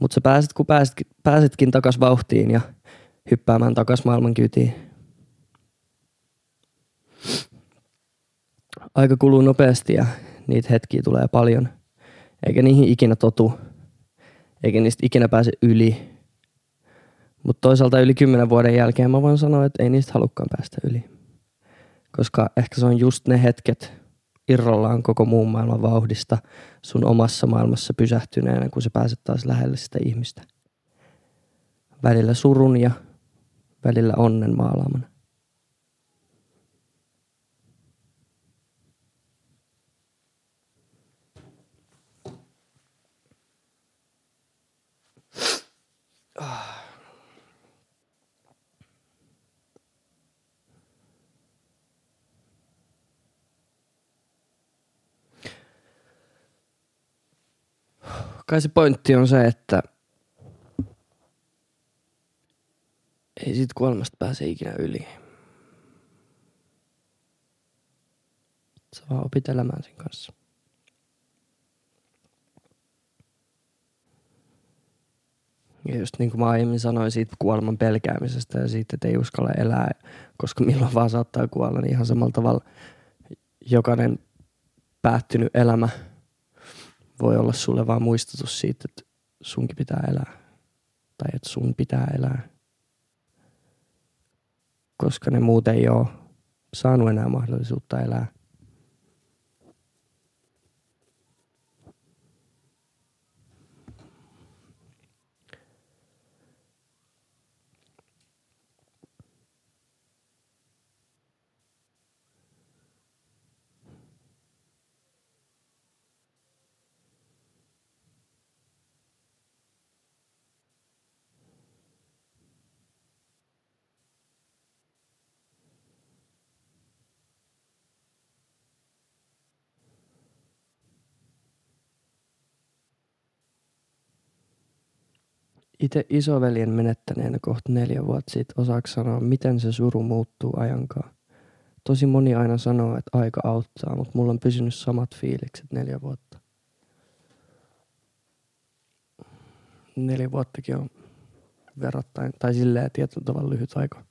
mutta sä pääset, kun pääset, pääsetkin takas vauhtiin ja hyppäämään takas maailman kytiin. Aika kuluu nopeasti ja niitä hetkiä tulee paljon, eikä niihin ikinä totu, eikä niistä ikinä pääse yli. Mutta toisaalta yli kymmenen vuoden jälkeen mä voin sanoa, että ei niistä halukkaan päästä yli. Koska ehkä se on just ne hetket irrollaan koko muun maailman vauhdista sun omassa maailmassa pysähtyneenä, kun sä pääset taas lähelle sitä ihmistä. Välillä surun ja välillä onnen maalaamana. Kai se pointti on se, että ei siitä kuolemasta pääse ikinä yli. Sä vaan opit elämään sen kanssa. Ja just niin kuin mä aiemmin sanoin siitä kuoleman pelkäämisestä ja siitä, että ei uskalla elää, koska milloin vaan saattaa kuolla, niin ihan samalla tavalla jokainen päättynyt elämä voi olla sulle vaan muistutus siitä, että sunkin pitää elää. Tai että sun pitää elää. Koska ne muut ei ole saanut enää mahdollisuutta elää. Itse isoveljen menettäneenä kohta neljä vuotta sitten osaako sanoa, miten se suru muuttuu ajankaan. Tosi moni aina sanoo, että aika auttaa, mutta mulla on pysynyt samat fiilikset neljä vuotta. Neljä vuottakin on verrattain, tai silleen tietyllä tavalla lyhyt aika.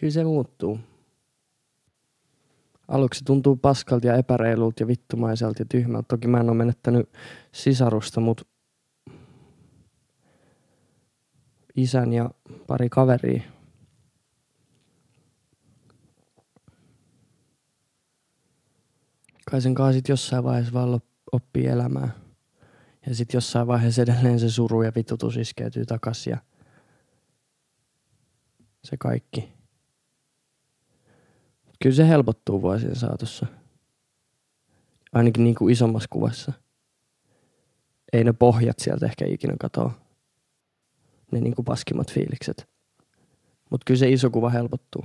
Kyllä se muuttuu. Aluksi tuntuu paskalta ja epäreilulta ja vittumaiselta ja tyhmältä. Toki mä en ole menettänyt sisarusta, mutta isän ja pari kaveria. Kai sen kanssa sit jossain vaiheessa vaan oppii elämää. Ja sitten jossain vaiheessa edelleen se suru ja vitutus iskeytyy takaisin ja se kaikki. Kyllä se helpottuu vuosien saatossa. Ainakin niin kuin isommassa kuvassa. Ei ne pohjat sieltä ehkä ikinä katoa. Ne niin kuin paskimmat fiilikset. Mutta kyllä se iso kuva helpottuu.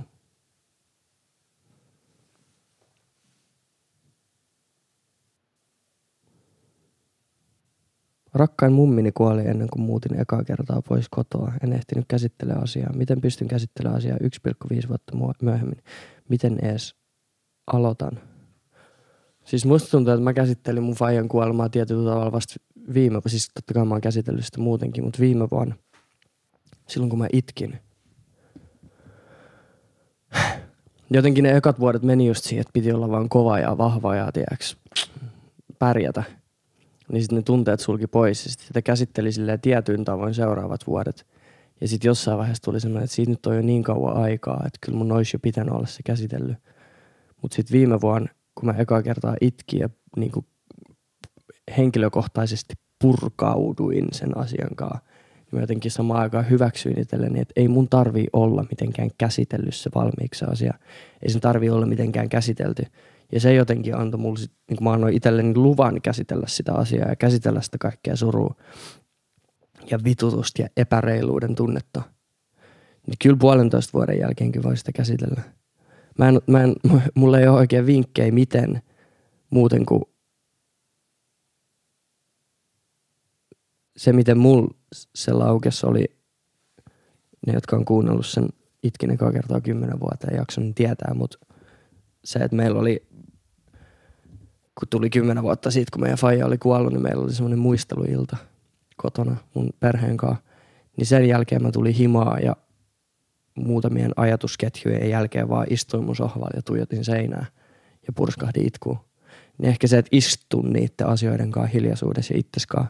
Rakkain mummini kuoli ennen kuin muutin ekaa kertaa pois kotoa. En ehtinyt käsittelemään asiaa. Miten pystyn käsittelemään asiaa 1,5 vuotta myöhemmin? Miten ees aloitan? Siis musta tuntuu, että mä käsittelin mun faijan kuolemaa tietyllä tavalla vasta viime, siis totta kai mä oon käsitellyt sitä muutenkin, mutta viime vuonna, silloin kun mä itkin. Jotenkin ne ekat vuodet meni just siihen, että piti olla vaan kova ja vahva ja tiedäks, pärjätä niin sitten ne tunteet sulki pois ja sitten sitä käsitteli silleen tietyin tavoin seuraavat vuodet. Ja sitten jossain vaiheessa tuli semmoinen, että siitä nyt on jo niin kauan aikaa, että kyllä mun olisi jo pitänyt olla se käsitellyt. Mutta sitten viime vuonna, kun mä ekaa kertaa itkin ja niin kuin henkilökohtaisesti purkauduin sen asian kanssa, niin mä jotenkin samaan aikaan hyväksyin itselleni, että ei mun tarvii olla mitenkään käsitellyt se valmiiksi se asia. Ei sen tarvii olla mitenkään käsitelty. Ja se jotenkin antoi mulle, sit, niin mä annoin itselleni luvan käsitellä sitä asiaa ja käsitellä sitä kaikkea surua ja vitutusta ja epäreiluuden tunnetta. Niin kyllä puolentoista vuoden jälkeenkin voi sitä käsitellä. Mä en, mä en, (laughs) mulla ei ole oikein vinkkejä miten muuten kuin se, miten mulla se laukes oli, ne, jotka on kuunnellut sen itkin ekaa kertaa kymmenen vuotta jakson, niin tietää, mutta se, että meillä oli kun tuli kymmenen vuotta siitä, kun meidän faija oli kuollut, niin meillä oli semmoinen muisteluilta kotona mun perheen kanssa. Niin sen jälkeen mä tuli himaa ja muutamien ajatusketjujen jälkeen vaan istuin mun sohvalla ja tuijotin seinää ja purskahdin itkuun. Niin ehkä se, että istun niiden asioiden kanssa hiljaisuudessa ja itseskaan.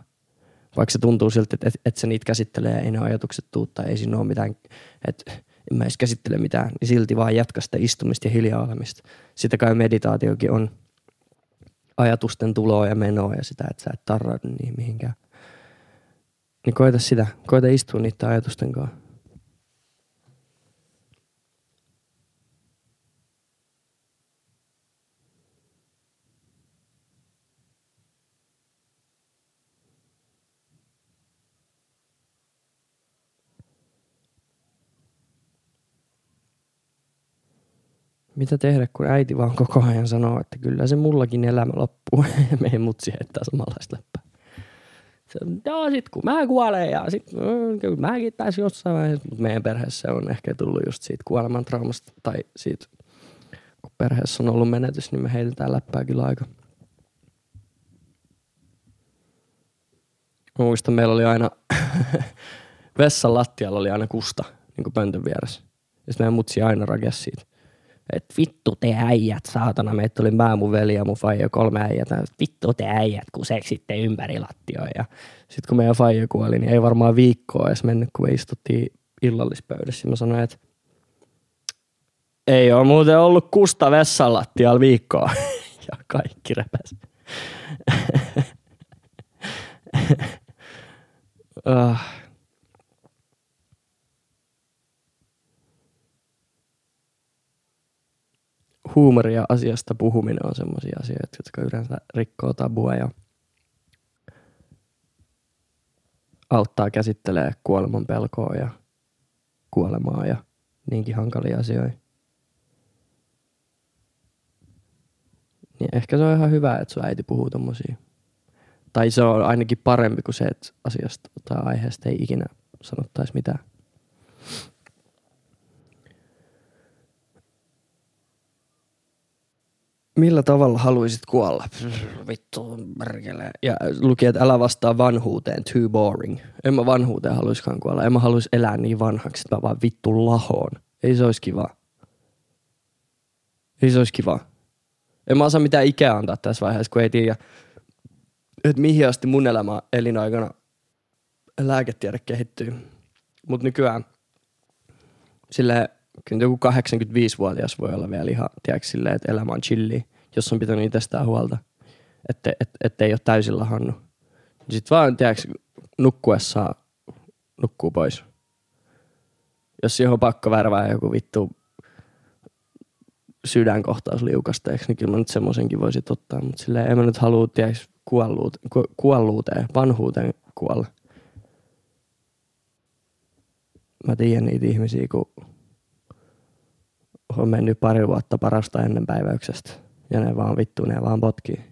Vaikka se tuntuu siltä, että et, et se niitä käsittelee ja ei ne ajatukset tuu tai ei siinä ole mitään, että en mä edes käsittele mitään, niin silti vaan jatka sitä istumista ja hiljaa olemista. Sitä kai meditaatiokin on – ajatusten tuloa ja menoa ja sitä, että sä et tarraudu niihin mihinkään. Niin koita sitä. Koita istua niiden ajatusten kanssa. Mitä tehdä, kun äiti vaan koko ajan sanoo, että kyllä se mullakin elämä loppuu. (laughs) ja meidän mutsi heittää samanlaista läppää. Se, joo, sit kun mä kuolen ja sit mm, kyllä mäkin taisi jossain vaiheessa. Mutta meidän perheessä on ehkä tullut just siitä kuolemantraumasta tai siitä, kun perheessä on ollut menetys, niin me heitetään läppää kyllä aika. Mä muistan, meillä oli aina (laughs) vessan lattialla oli aina kusta niin kuin pöntön vieressä. Ja sitten meidän mutsi aina rakesi siitä että vittu te äijät, saatana, meitä oli mä, mun veli ja mun faija kolme äijät, vittu te äijät, kun seksitte ympäri lattioja. Ja sitten kun meidän faija kuoli, niin ei varmaan viikkoa edes mennyt, kun me istuttiin illallispöydässä. Mä sanoin, että ei ole muuten ollut kusta vessan lattialla viikkoa. (laughs) ja kaikki repäs. uh. (laughs) huumori ja asiasta puhuminen on semmoisia asioita, jotka yleensä rikkoo tabua ja auttaa käsittelee kuoleman pelkoa ja kuolemaa ja niinkin hankalia asioita. Niin ehkä se on ihan hyvä, että sun äiti puhuu tommosia. Tai se on ainakin parempi kuin se, että asiasta tai aiheesta ei ikinä sanottaisi mitään. Millä tavalla haluaisit kuolla? Vittu, merkele. Ja luki, että älä vastaa vanhuuteen, too boring. En mä vanhuuteen haluiskaan kuolla. En mä haluaisi elää niin vanhaksi, että mä vaan vittu lahoon. Ei se olisi kiva. Niin se olisi kiva. En mä osaa mitään ikää antaa tässä vaiheessa, kun ei tiedä, että mihin asti mun elämä elinaikana lääketiede kehittyy. Mutta nykyään sille kyllä joku 85-vuotias voi olla vielä ihan, tiedätkö, silleen, että elämä on chilli, jos on pitänyt itsestään huolta, että et, et ei ole täysin lahannut. Sitten vaan, tiedätkö, nukkuessa nukkuu pois. Jos siihen on pakko värvää joku vittu sydänkohtaus liukasteeksi, niin kyllä mä nyt semmoisenkin voisin ottaa. Mutta silleen en mä nyt halua, tiedätkö, kuolluuteen, ku, kuolluuteen, vanhuuteen kuolla. Mä tiedän niitä ihmisiä, kun on mennyt pari vuotta parasta ennen päiväyksestä. Ja ne vaan vittu, ne vaan potkii.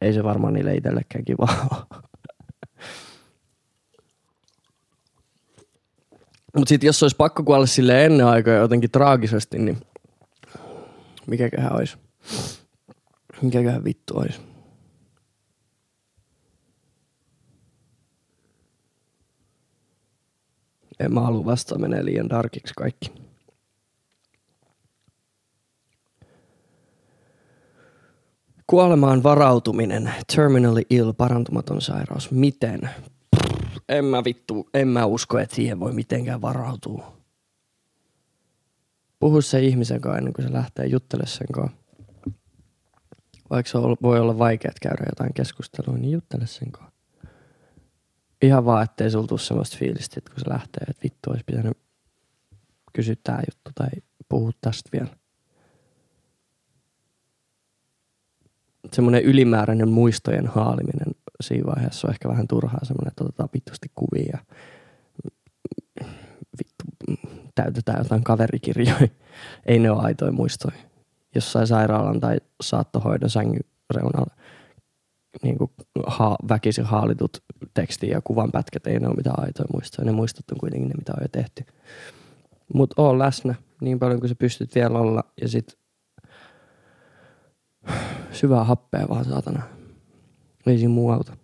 Ei se varmaan niille itsellekään kiva (laughs) Mutta sitten jos olisi pakko kuolla sille ennen aikoja jotenkin traagisesti, niin mikäköhän olisi? Mikäköhän vittu olisi? En mä halua vastaa menee liian darkiksi kaikki. Kuolemaan varautuminen, terminally ill, parantumaton sairaus. Miten? Pff, en mä vittu, en mä usko, että siihen voi mitenkään varautua. Puhu se ihmisen kanssa ennen kuin se lähtee juttele sen kanssa. Vaikka se voi olla vaikea käydä jotain keskustelua, niin juttele sen kanssa. Ihan vaan, ettei sulla tule semmoista fiilistä, että kun se lähtee, että vittu olisi pitänyt kysyä tää juttu tai puhua tästä vielä. Semmoinen ylimääräinen muistojen haaliminen siinä vaiheessa on ehkä vähän turhaa semmoinen, että otetaan vittusti kuvia vittu, täytetään jotain kaverikirjoja. (laughs) Ei ne ole aitoja muistoja. Jossain sairaalan tai saattohoidon sängyn reunalla niin kuin ha- väkisin haalitut teksti ja kuvan pätkät, ei ne ole mitään aitoja muistoja. Ne muistot on kuitenkin ne, mitä on jo tehty. Mutta oo läsnä niin paljon kuin sä pystyt vielä olla ja sit syvää happea vaan saatana. Ei siinä muu auta.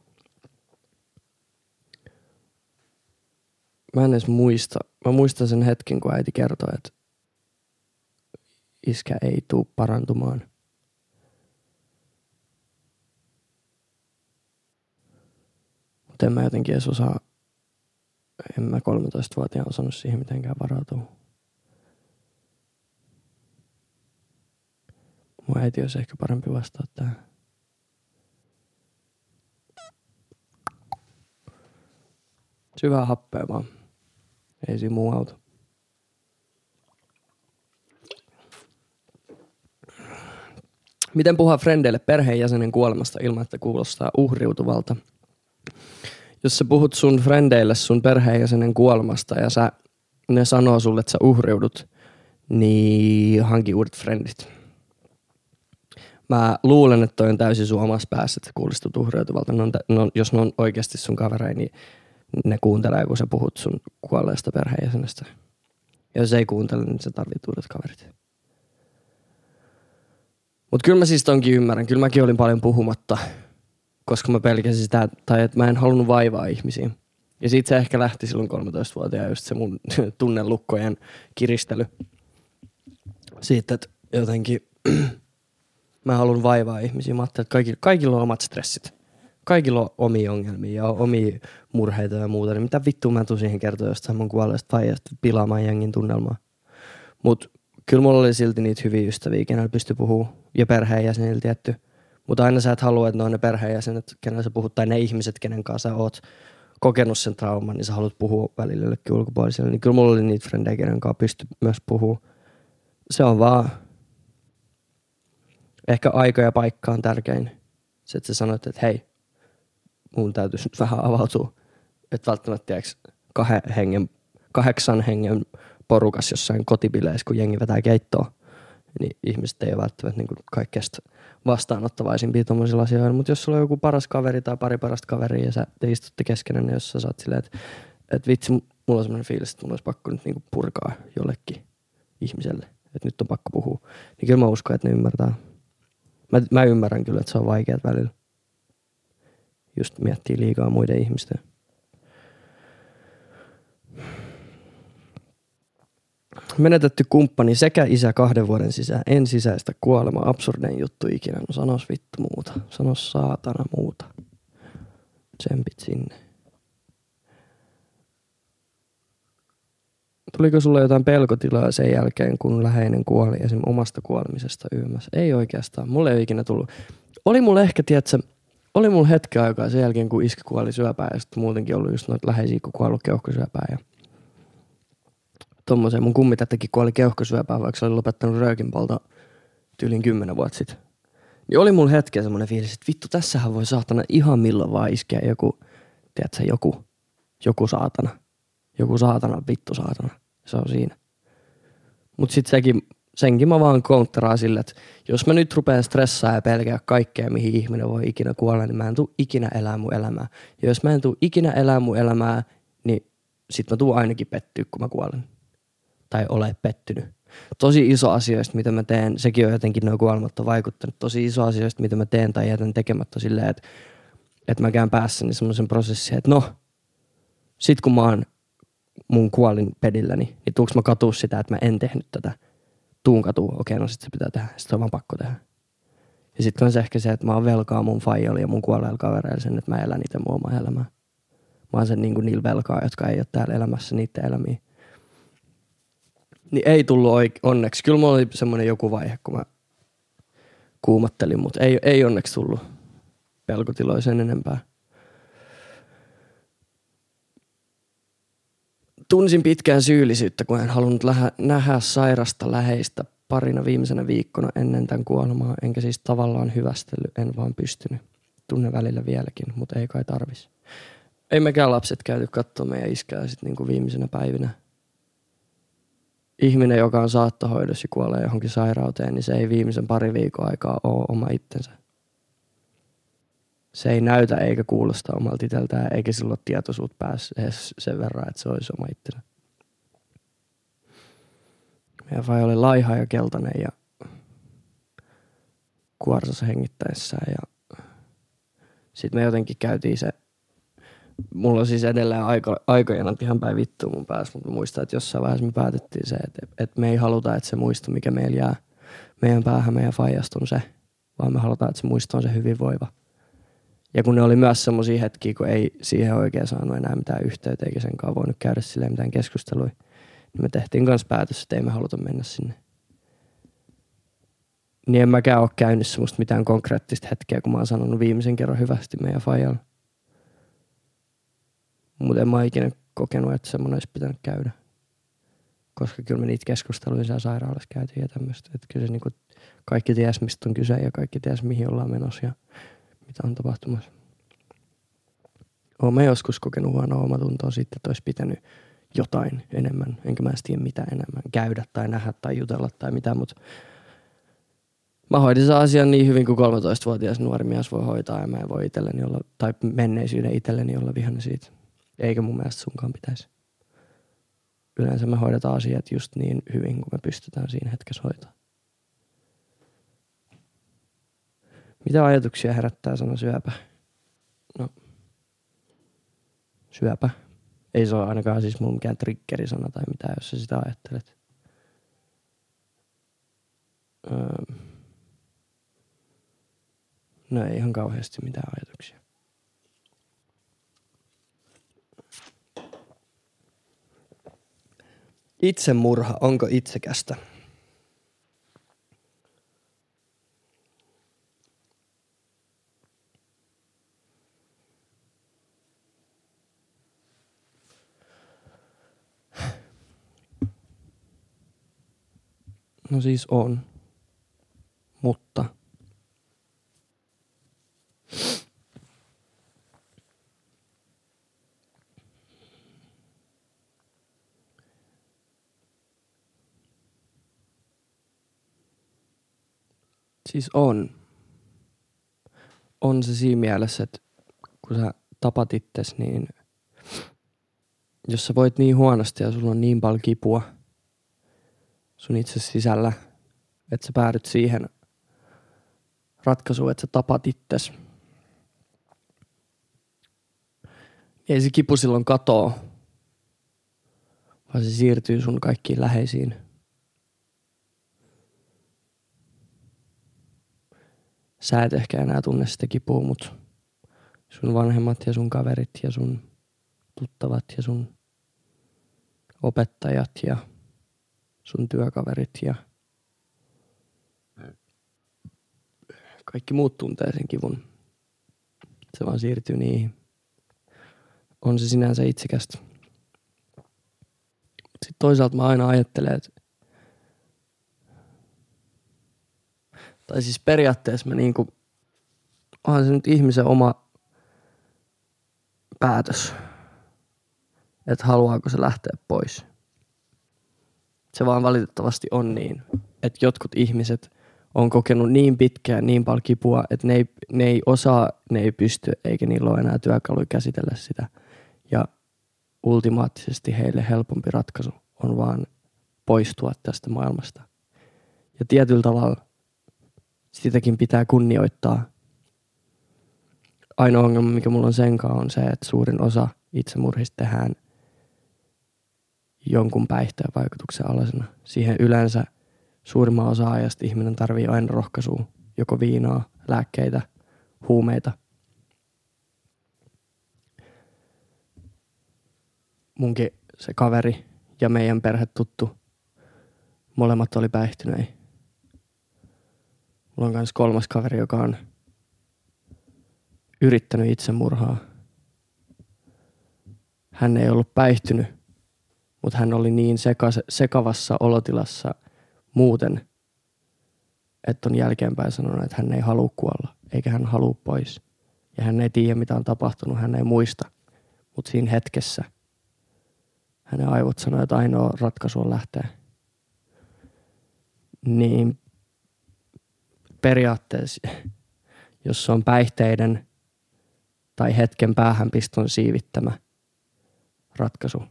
Mä en edes muista. Mä muistan sen hetken, kun äiti kertoi, että iskä ei tuu parantumaan. Mutta en mä jotenkin edes osaa, en mä 13-vuotiaan osannut siihen mitenkään varautua. Mun äiti olisi ehkä parempi vastaa tähän. Syvää happea vaan. Ei siinä muu auta. Miten puhua frendeille perheenjäsenen kuolemasta ilman, että kuulostaa uhriutuvalta? Jos sä puhut sun frendeille sun perheenjäsenen kuolemasta ja sä, ne sanoo sulle, että sä uhriudut, niin hanki uudet frendit mä luulen, että toi on täysin sun omassa päässä, että kuulostut uhreutuvalta. No, no, jos ne on oikeasti sun kavereja, niin ne kuuntelee, kun sä puhut sun kuolleesta perheenjäsenestä. Ja jos ei kuuntele, niin sä tarvit uudet kaverit. Mutta kyllä mä siis tonkin ymmärrän. Kyllä mäkin olin paljon puhumatta, koska mä pelkäsin sitä, tai että mä en halunnut vaivaa ihmisiä. Ja siitä se ehkä lähti silloin 13-vuotiaan just se mun (laughs) tunnelukkojen kiristely. Siitä, että jotenkin (clears throat) mä haluan vaivaa ihmisiä. Mä että kaikilla, kaikilla on omat stressit. Kaikilla on omia ongelmia ja omia murheita ja muuta. Niin mitä vittua mä tuun siihen kertoa jostain mun kuolleesta vaijasta pilaamaan jengin tunnelmaa. Mut kyllä mulla oli silti niitä hyviä ystäviä, kenellä pystyi puhua. Ja perheenjäsenillä tietty. Mutta aina sä et halua, että ne on ne perheenjäsenet, kenellä sä puhut, tai ne ihmiset, kenen kanssa sä oot kokenut sen trauman, niin sä haluat puhua välillä jollekin ulkopuoliselle. Niin kyllä mulla oli niitä frendejä, kenen kanssa pystyi myös puhua. Se on vaan ehkä aika ja paikka on tärkein. Se, että sä sanoit, että hei, mun täytyisi nyt vähän avautua. Että välttämättä tiiäks, kahden hengen, kahdeksan hengen porukas jossain kotibileissä, kun jengi vetää keittoa, niin ihmiset ei ole välttämättä niin kaikkeesta vastaanottavaisimpia tuommoisilla asioilla. Mutta jos sulla on joku paras kaveri tai pari parasta kaveria ja sä te istutte keskenään, niin jos sä saat silleen, että, että vitsi, mulla on sellainen fiilis, että mulla olisi pakko nyt niin purkaa jollekin ihmiselle, että nyt on pakko puhua, niin kyllä mä uskon, että ne ymmärtää. Mä, mä ymmärrän kyllä, että se on vaikeaa välillä. Just miettii liikaa muiden ihmisten. Menetetty kumppani sekä isä kahden vuoden sisään. En sisäistä kuolema. Absurdein juttu ikinä. No sanos vittu muuta. Sanos saatana muuta. Tsempit sinne. Tuliko sulle jotain pelkotilaa sen jälkeen, kun läheinen kuoli esim. omasta kuolemisesta yömässä? Ei oikeastaan. Mulle ei ikinä tullut. Oli mulle ehkä, tiedätkö, oli mulla hetki aikaa sen jälkeen, kun iskä kuoli syöpään ja sitten muutenkin ollut just noita läheisiä, kun kuollut keuhkosyöpään ja tommoseen. Mun kummitättäkin kuoli keuhkosyöpään, vaikka se oli lopettanut röökinpolta tyylin kymmenen vuotta sitten. Niin oli mulla hetken semmoinen fiilis, että vittu tässähän voi saatana ihan milloin vaan iskeä joku, tiedätkö, joku, joku saatana. Joku saatana, vittu saatana. Se on siinä. Mut sit sekin, senkin mä vaan kontteraan sille, että jos mä nyt rupean stressaa ja pelkää kaikkea, mihin ihminen voi ikinä kuolla, niin mä en tuu ikinä elää mun elämää. Ja jos mä en tuu ikinä elää mun elämää, niin sit mä tuun ainakin pettyä, kun mä kuolen. Tai ole pettynyt. Tosi iso asioista, mitä mä teen, sekin on jotenkin noin kuolemat on vaikuttanut. Tosi iso asioista, mitä mä teen tai jätän tekemättä silleen, että, että mä käyn päässäni semmoisen prosessin, että no, sit kun mä oon mun kuolin pedilläni, niin tuuks mä katuu sitä, että mä en tehnyt tätä. Tuun katuu, okei, no sit se pitää tehdä. Sitten on vaan pakko tehdä. Ja sitten on se ehkä se, että mä oon velkaa mun faijalle ja mun kuolleilla kavereilla sen, että mä elän itse mun omaa elämää. Mä oon sen niin kuin niillä velkaa, jotka ei ole täällä elämässä niiden elämiä. Niin ei tullut oike- onneksi. Kyllä mulla oli semmoinen joku vaihe, kun mä kuumattelin, mutta ei, ei onneksi tullut pelkotiloisen enempää. Tunsin pitkään syyllisyyttä, kun en halunnut lähä, nähdä sairasta läheistä parina viimeisenä viikkona ennen tämän kuolemaa, enkä siis tavallaan hyvästellyt, en vaan pystynyt. Tunne välillä vieläkin, mutta ei kai tarvis. Ei mekään lapset käyty katsoa meidän iskää sitten niinku viimeisenä päivinä. Ihminen, joka on saattohoidossa ja kuolee johonkin sairauteen, niin se ei viimeisen pari viikon aikaa ole oma itsensä. Se ei näytä eikä kuulosta omalta itseltään, eikä sillä ole tietoisuutta päässä edes sen verran, että se olisi oma itsensä. Meidän vai oli laiha ja keltainen ja kuorsassa hengittäessään ja sitten me jotenkin käytiin se mulla on siis edelleen aiko, aikojenat ihan päin vittu mun päässä, mutta muistan, että jossain vaiheessa me päätettiin se, että, että me ei haluta, että se muisto, mikä meillä jää meidän päähän, meidän faijasta on se, vaan me halutaan, että se muisto on se hyvinvoiva. Ja kun ne oli myös semmoisia hetkiä, kun ei siihen oikein saanut enää mitään yhteyttä, eikä senkaan voinut käydä sille mitään keskustelua, niin me tehtiin kanssa päätös, että ei me haluta mennä sinne. Niin en mäkään ole käynyt semmoista mitään konkreettista hetkeä, kun mä oon sanonut viimeisen kerran hyvästi meidän faijalla. Mutta en mä ikinä kokenut, että semmoinen olisi pitänyt käydä. Koska kyllä me niitä keskusteluja siellä sairaalassa käytiin ja tämmöistä. Että kyllä se niinku, kaikki ties, mistä on kyse ja kaikki ties, mihin ollaan menossa ja mitä on tapahtumassa. Olen joskus kokenut huonoa omatuntoa sitten, että olisi pitänyt jotain enemmän, enkä mä tiedä mitä enemmän, käydä tai nähdä tai jutella tai mitä, mutta mä hoidin sen asian niin hyvin kuin 13-vuotias nuori mies voi hoitaa ja mä en voi itselleni olla, tai menneisyyden itselleni olla vihainen siitä. Eikä mun mielestä sunkaan pitäisi. Yleensä me hoidetaan asiat just niin hyvin kuin me pystytään siinä hetkessä hoitaa. Mitä ajatuksia herättää sana syöpä? No, syöpä. Ei se ole ainakaan siis mun mikään triggerisana tai mitä, jos sä sitä ajattelet. Öö. No ei ihan kauheasti mitään ajatuksia. Itsemurha, onko itsekästä? No siis on. Mutta Siis on. On se siinä mielessä, että kun sä tapat itses, niin jos sä voit niin huonosti ja sulla on niin paljon kipua sun itse sisällä, että sä päädyt siihen ratkaisuun, että sä tapat itses. Ei se kipu silloin katoa, vaan se siirtyy sun kaikkiin läheisiin. Sä et ehkä enää tunne sitä kipua, mutta sun vanhemmat ja sun kaverit ja sun tuttavat ja sun opettajat ja sun työkaverit ja kaikki muut tuntee sen kivun. Se vaan siirtyy niihin. On se sinänsä itsekästä. Sitten toisaalta mä aina ajattelen, että tai siis periaatteessa mä niinku, onhan se nyt ihmisen oma päätös, että haluaako se lähteä pois. Se vaan valitettavasti on niin, että jotkut ihmiset on kokenut niin pitkään niin paljon kipua, että ne ei, ne ei osaa, ne ei pysty, eikä niillä ole enää työkaluja käsitellä sitä. Ja ultimaattisesti heille helpompi ratkaisu on vaan poistua tästä maailmasta. Ja tietyllä tavalla sitäkin pitää kunnioittaa. Ainoa ongelma, mikä mulla on sen kanssa, on se, että suurin osa itsemurhista tehdään jonkun päihteen vaikutuksen alasena. Siihen yleensä suurimman osa ajasta ihminen tarvii aina rohkaisua, joko viinaa, lääkkeitä, huumeita. Munkin se kaveri ja meidän perhe tuttu, molemmat oli päihtyneet. Mulla on myös kolmas kaveri, joka on yrittänyt itsemurhaa. Hän ei ollut päihtynyt, mutta hän oli niin sekas, sekavassa olotilassa muuten, että on jälkeenpäin sanonut, että hän ei halua kuolla, eikä hän halua pois. Ja hän ei tiedä, mitä on tapahtunut, hän ei muista. Mutta siinä hetkessä hänen aivot sanoi, että ainoa ratkaisu on lähteä. Niin periaatteessa, jos se on päihteiden tai hetken päähän piston siivittämä ratkaisu,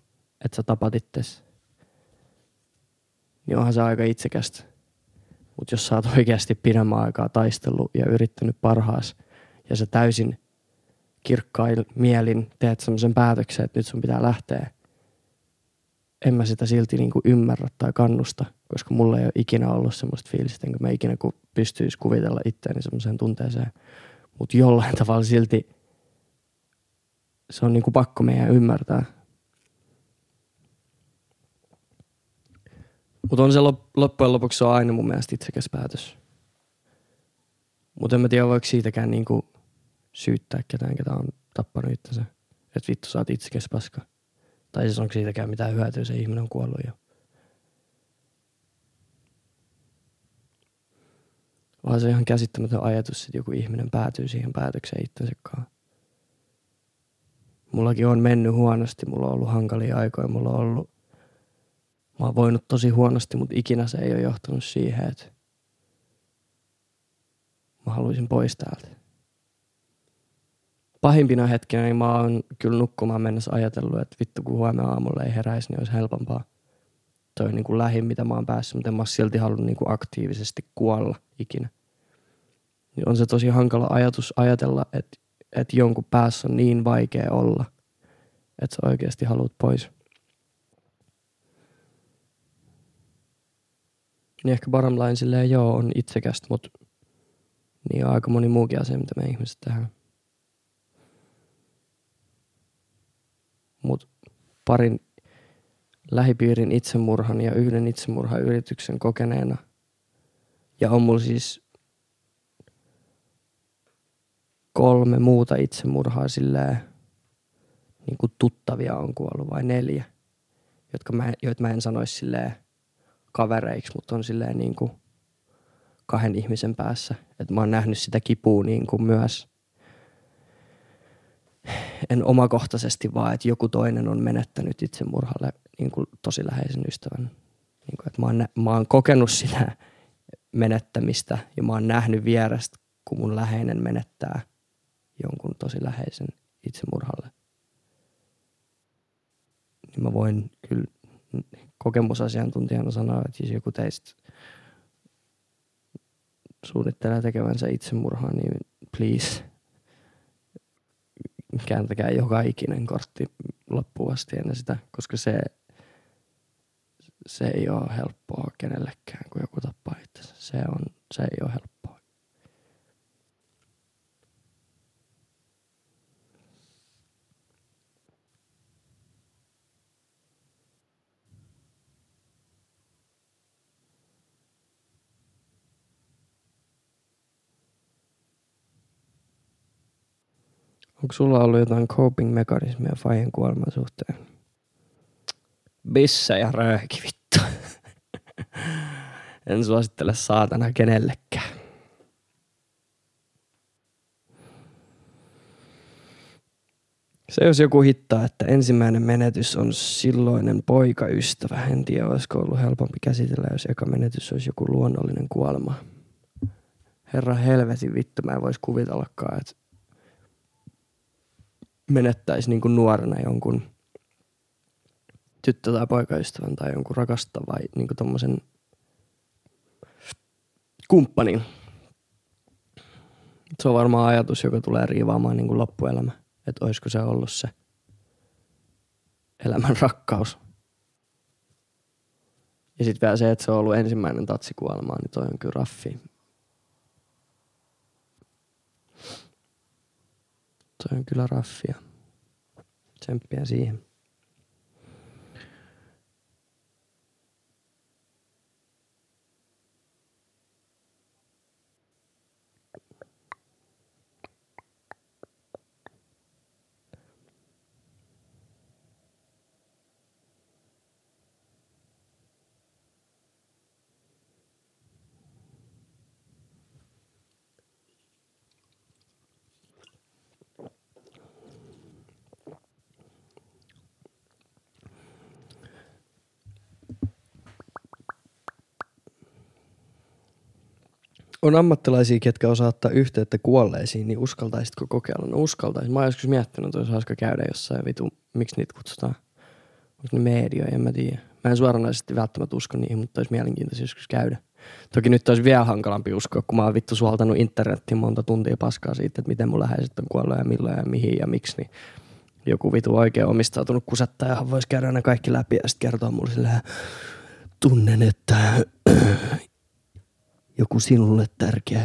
että sä tapat itses, niin onhan se aika itsekästä. Mutta jos sä oot oikeasti pidemmän aikaa taistellut ja yrittänyt parhaas ja sä täysin kirkkain mielin teet semmoisen päätöksen, että nyt sun pitää lähteä, en mä sitä silti niinku ymmärrä tai kannusta, koska mulla ei ole ikinä ollut semmoista fiilistä, enkä mä ikinä ku pystyisi kuvitella itseäni semmoiseen tunteeseen. Mutta jollain tavalla silti se on niinku pakko meidän ymmärtää. Mutta on se loppujen lopuksi se on aina mun mielestä itsekäs päätös. Mutta en mä tiedä, voiko siitäkään niinku syyttää ketään, ketä on tappanut itsensä. Että vittu, sä oot itsekäs paska. Tai siis onko siitäkään mitään hyötyä, se ihminen on kuollut jo. Vaan se ihan käsittämätön ajatus, että joku ihminen päätyy siihen päätökseen itsensä kanssa. Mullakin on mennyt huonosti, mulla on ollut hankalia aikoja, mulla on ollut, mä oon voinut tosi huonosti, mutta ikinä se ei ole johtanut siihen, että mä haluaisin pois täältä pahimpina hetkinä niin mä oon kyllä nukkumaan mennessä ajatellut, että vittu kun huomenna aamulla ei heräisi, niin olisi helpompaa. Toi on niin kuin lähin, mitä mä oon päässyt, mutta en mä silti halunnut niin kuin aktiivisesti kuolla ikinä. Niin on se tosi hankala ajatus ajatella, että, että jonkun päässä on niin vaikea olla, että sä oikeasti haluat pois. Niin ehkä bottom line silleen, joo, on itsekästä, mutta niin on aika moni muukin asia, mitä me ihmiset tehdään. mutta parin lähipiirin itsemurhan ja yhden itsemurhayrityksen kokeneena. Ja on mulla siis kolme muuta itsemurhaa silleen, niin kuin tuttavia on kuollut vai neljä, jotka mä, joita mä en sanoisi silleen kavereiksi, mutta on silleen niin kuin kahden ihmisen päässä. Että mä oon nähnyt sitä kipua niin kuin myös en omakohtaisesti vaan, että joku toinen on menettänyt itsemurhalle niin kuin tosi läheisen ystävän. Niin kuin, että mä, oon, mä oon kokenut sitä menettämistä ja mä oon nähnyt vierestä, kun mun läheinen menettää jonkun tosi läheisen itsemurhalle. Niin mä voin kyllä kokemusasiantuntijana sanoa, että jos joku teistä suunnittelee tekevänsä itsemurhaa, niin please – kääntäkää joka ikinen kortti loppuun asti ennen sitä, koska se, se ei ole helppoa kenellekään, kun joku tappaa itsensä. Se, on, se ei ole helppoa. Onko sulla ollut jotain coping-mekanismia Fajen kuoleman suhteen? Bissa ja rööki vittu. (laughs) en suosittele saatana kenellekään. Se jos joku hittaa, että ensimmäinen menetys on silloinen poikaystävä. En tiedä, olisiko ollut helpompi käsitellä, jos eka menetys olisi joku luonnollinen kuolema. Herra helvetin vittu, mä en voisi kuvitellakaan, että menettäisi niin kuin nuorena jonkun tyttö- tai poikaystävän tai jonkun rakastava niin kuin tommosen kumppanin. Se on varmaan ajatus, joka tulee riivaamaan niin kuin loppuelämä. Että olisiko se ollut se elämän rakkaus. Ja sitten vielä se, että se on ollut ensimmäinen tatsikuolema, niin toi on kyllä raffi. Toi on kyllä raffia. Tsemppiä siihen. On ammattilaisia, ketkä osaa ottaa yhteyttä kuolleisiin, niin uskaltaisitko kokeilla? No uskaltaisin. Mä oon joskus miettinyt, että olisi hauska käydä jossain vitu, miksi niitä kutsutaan? Onko ne media, en mä tiedä. Mä en suoranaisesti välttämättä usko niihin, mutta olisi mielenkiintoista joskus käydä. Toki nyt olisi vielä hankalampi uskoa, kun mä oon vittu suoltanut internetin monta tuntia paskaa siitä, että miten mun läheiset on kuollut ja milloin ja mihin ja miksi, niin joku vitu oikein omistautunut kusettajahan voisi käydä ne kaikki läpi ja sitten kertoa mulle silleen, tunnen, että joku sinulle tärkeä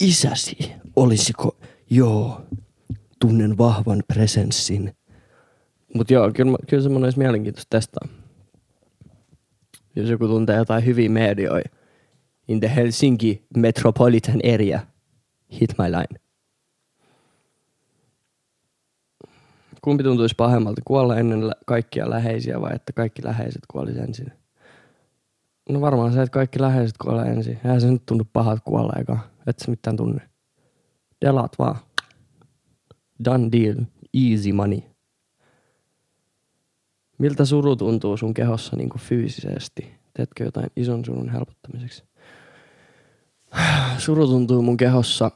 isäsi, olisiko, joo, tunnen vahvan presenssin. Mutta joo, kyllä, kyllä semmoinen olisi mielenkiintoista testaa. Jos joku tuntee jotain hyviä medioita in the Helsinki metropolitan area, hit my line. Kumpi tuntuisi pahemmalta, kuolla ennen kaikkia läheisiä vai että kaikki läheiset kuolisi ensin? No varmaan se, että kaikki läheiset kuolee ensin. Eihän se nyt tunnu pahalta kuolla eikä. Et se mitään tunne. Delat vaan. Done deal. Easy money. Miltä suru tuntuu sun kehossa niin kuin fyysisesti? Teetkö jotain ison surun helpottamiseksi? Suru tuntuu mun kehossa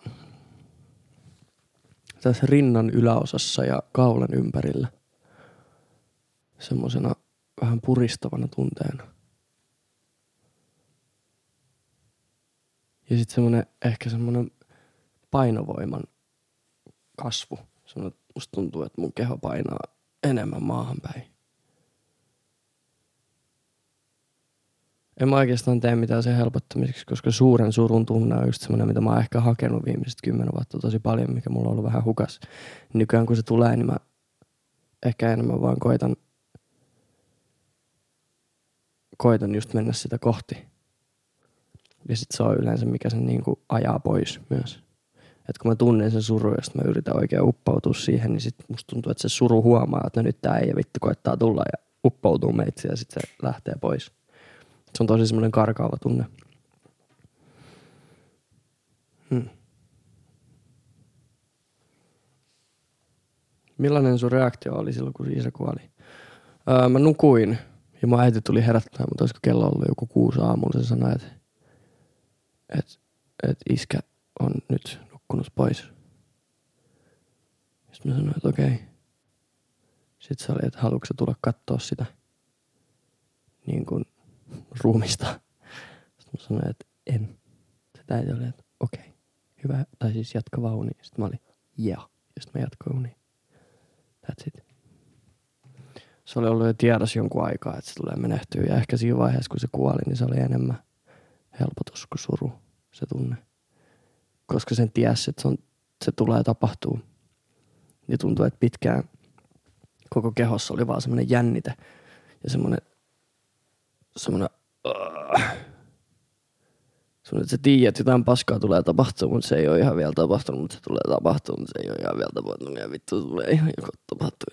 tässä rinnan yläosassa ja kaulan ympärillä. Semmosena vähän puristavana tunteena. Ja sitten semmoinen, ehkä semmoinen painovoiman kasvu. Semmoinen, musta tuntuu, että mun keho painaa enemmän maahan päin. En mä oikeastaan tee mitään sen helpottamiseksi, koska suuren surun tunne on just semmoinen, mitä mä oon ehkä hakenut viimeiset kymmenen vuotta tosi paljon, mikä mulla on ollut vähän hukas. Nykyään kun se tulee, niin mä ehkä enemmän vaan koitan, koitan just mennä sitä kohti. Ja sitten se on yleensä, mikä sen niin kuin ajaa pois myös. Et kun mä tunnen sen surun, ja mä yritän oikein uppoutua siihen, niin sitten musta tuntuu, että se suru huomaa, että no nyt tää ei vittu koittaa tulla ja uppoutuu meitsi ja sitten se lähtee pois. Se on tosi semmoinen karkaava tunne. Hmm. Millainen sun reaktio oli silloin, kun isä kuoli? Öö, mä nukuin ja mun äiti tuli herättämään, mutta olisiko kello ollut joku kuusi aamulla. Se sanoi, että että et iskä on nyt nukkunut pois. Sitten mä sanoin, että okei. Sitten se oli, että haluatko tulla katsoa sitä niin kuin ruumista. Sitten mä sanoin, että en. Se äiti oli, että okei, hyvä. Tai siis jatka vaan uni. Sitten mä olin, yeah. Ja sitten mä jatkoin uni. That's it. Se oli ollut jo tiedossa jonkun aikaa, että se tulee menehtyä. Ja ehkä siinä vaiheessa, kun se kuoli, niin se oli enemmän helpotus kuin suru, se tunne. Koska sen tiesi, että se, on, se tulee tapahtuu. Ja tuntuu, että pitkään koko kehossa oli vaan semmoinen jännite ja semmoinen, semmoinen, uh, sun, että sä tiedät, että jotain paskaa tulee tapahtumaan, mutta se ei ole ihan vielä tapahtunut, mutta se tulee tapahtumaan, mutta se ei ole ihan vielä tapahtunut ja vittu tulee ihan joko tapahtuu.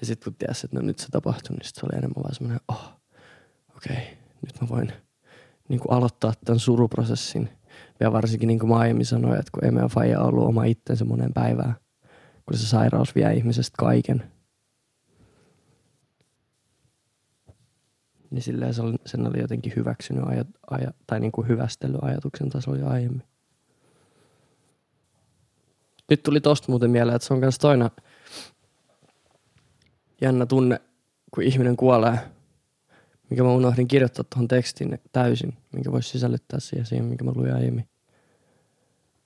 Ja sitten kun tiedät, että no nyt se tapahtuu, niin sit se oli enemmän vaan semmoinen, oh, okei, okay, nyt mä voin niin kuin aloittaa tämän suruprosessin. Ja varsinkin niin kuin mä aiemmin sanoin, että kun ei meidän faija ollut oma itsensä monen päivää, kun se sairaus vie ihmisestä kaiken. Niin silleen sen oli jotenkin hyväksynyt aja, aja, tai niin kuin hyvästellyt ajatuksen tasolla jo aiemmin. Nyt tuli tosta muuten mieleen, että se on myös toinen jännä tunne, kun ihminen kuolee – mikä mä unohdin kirjoittaa tuohon tekstiin täysin, minkä voisi sisällyttää siihen, siihen, minkä mä luin aiemmin.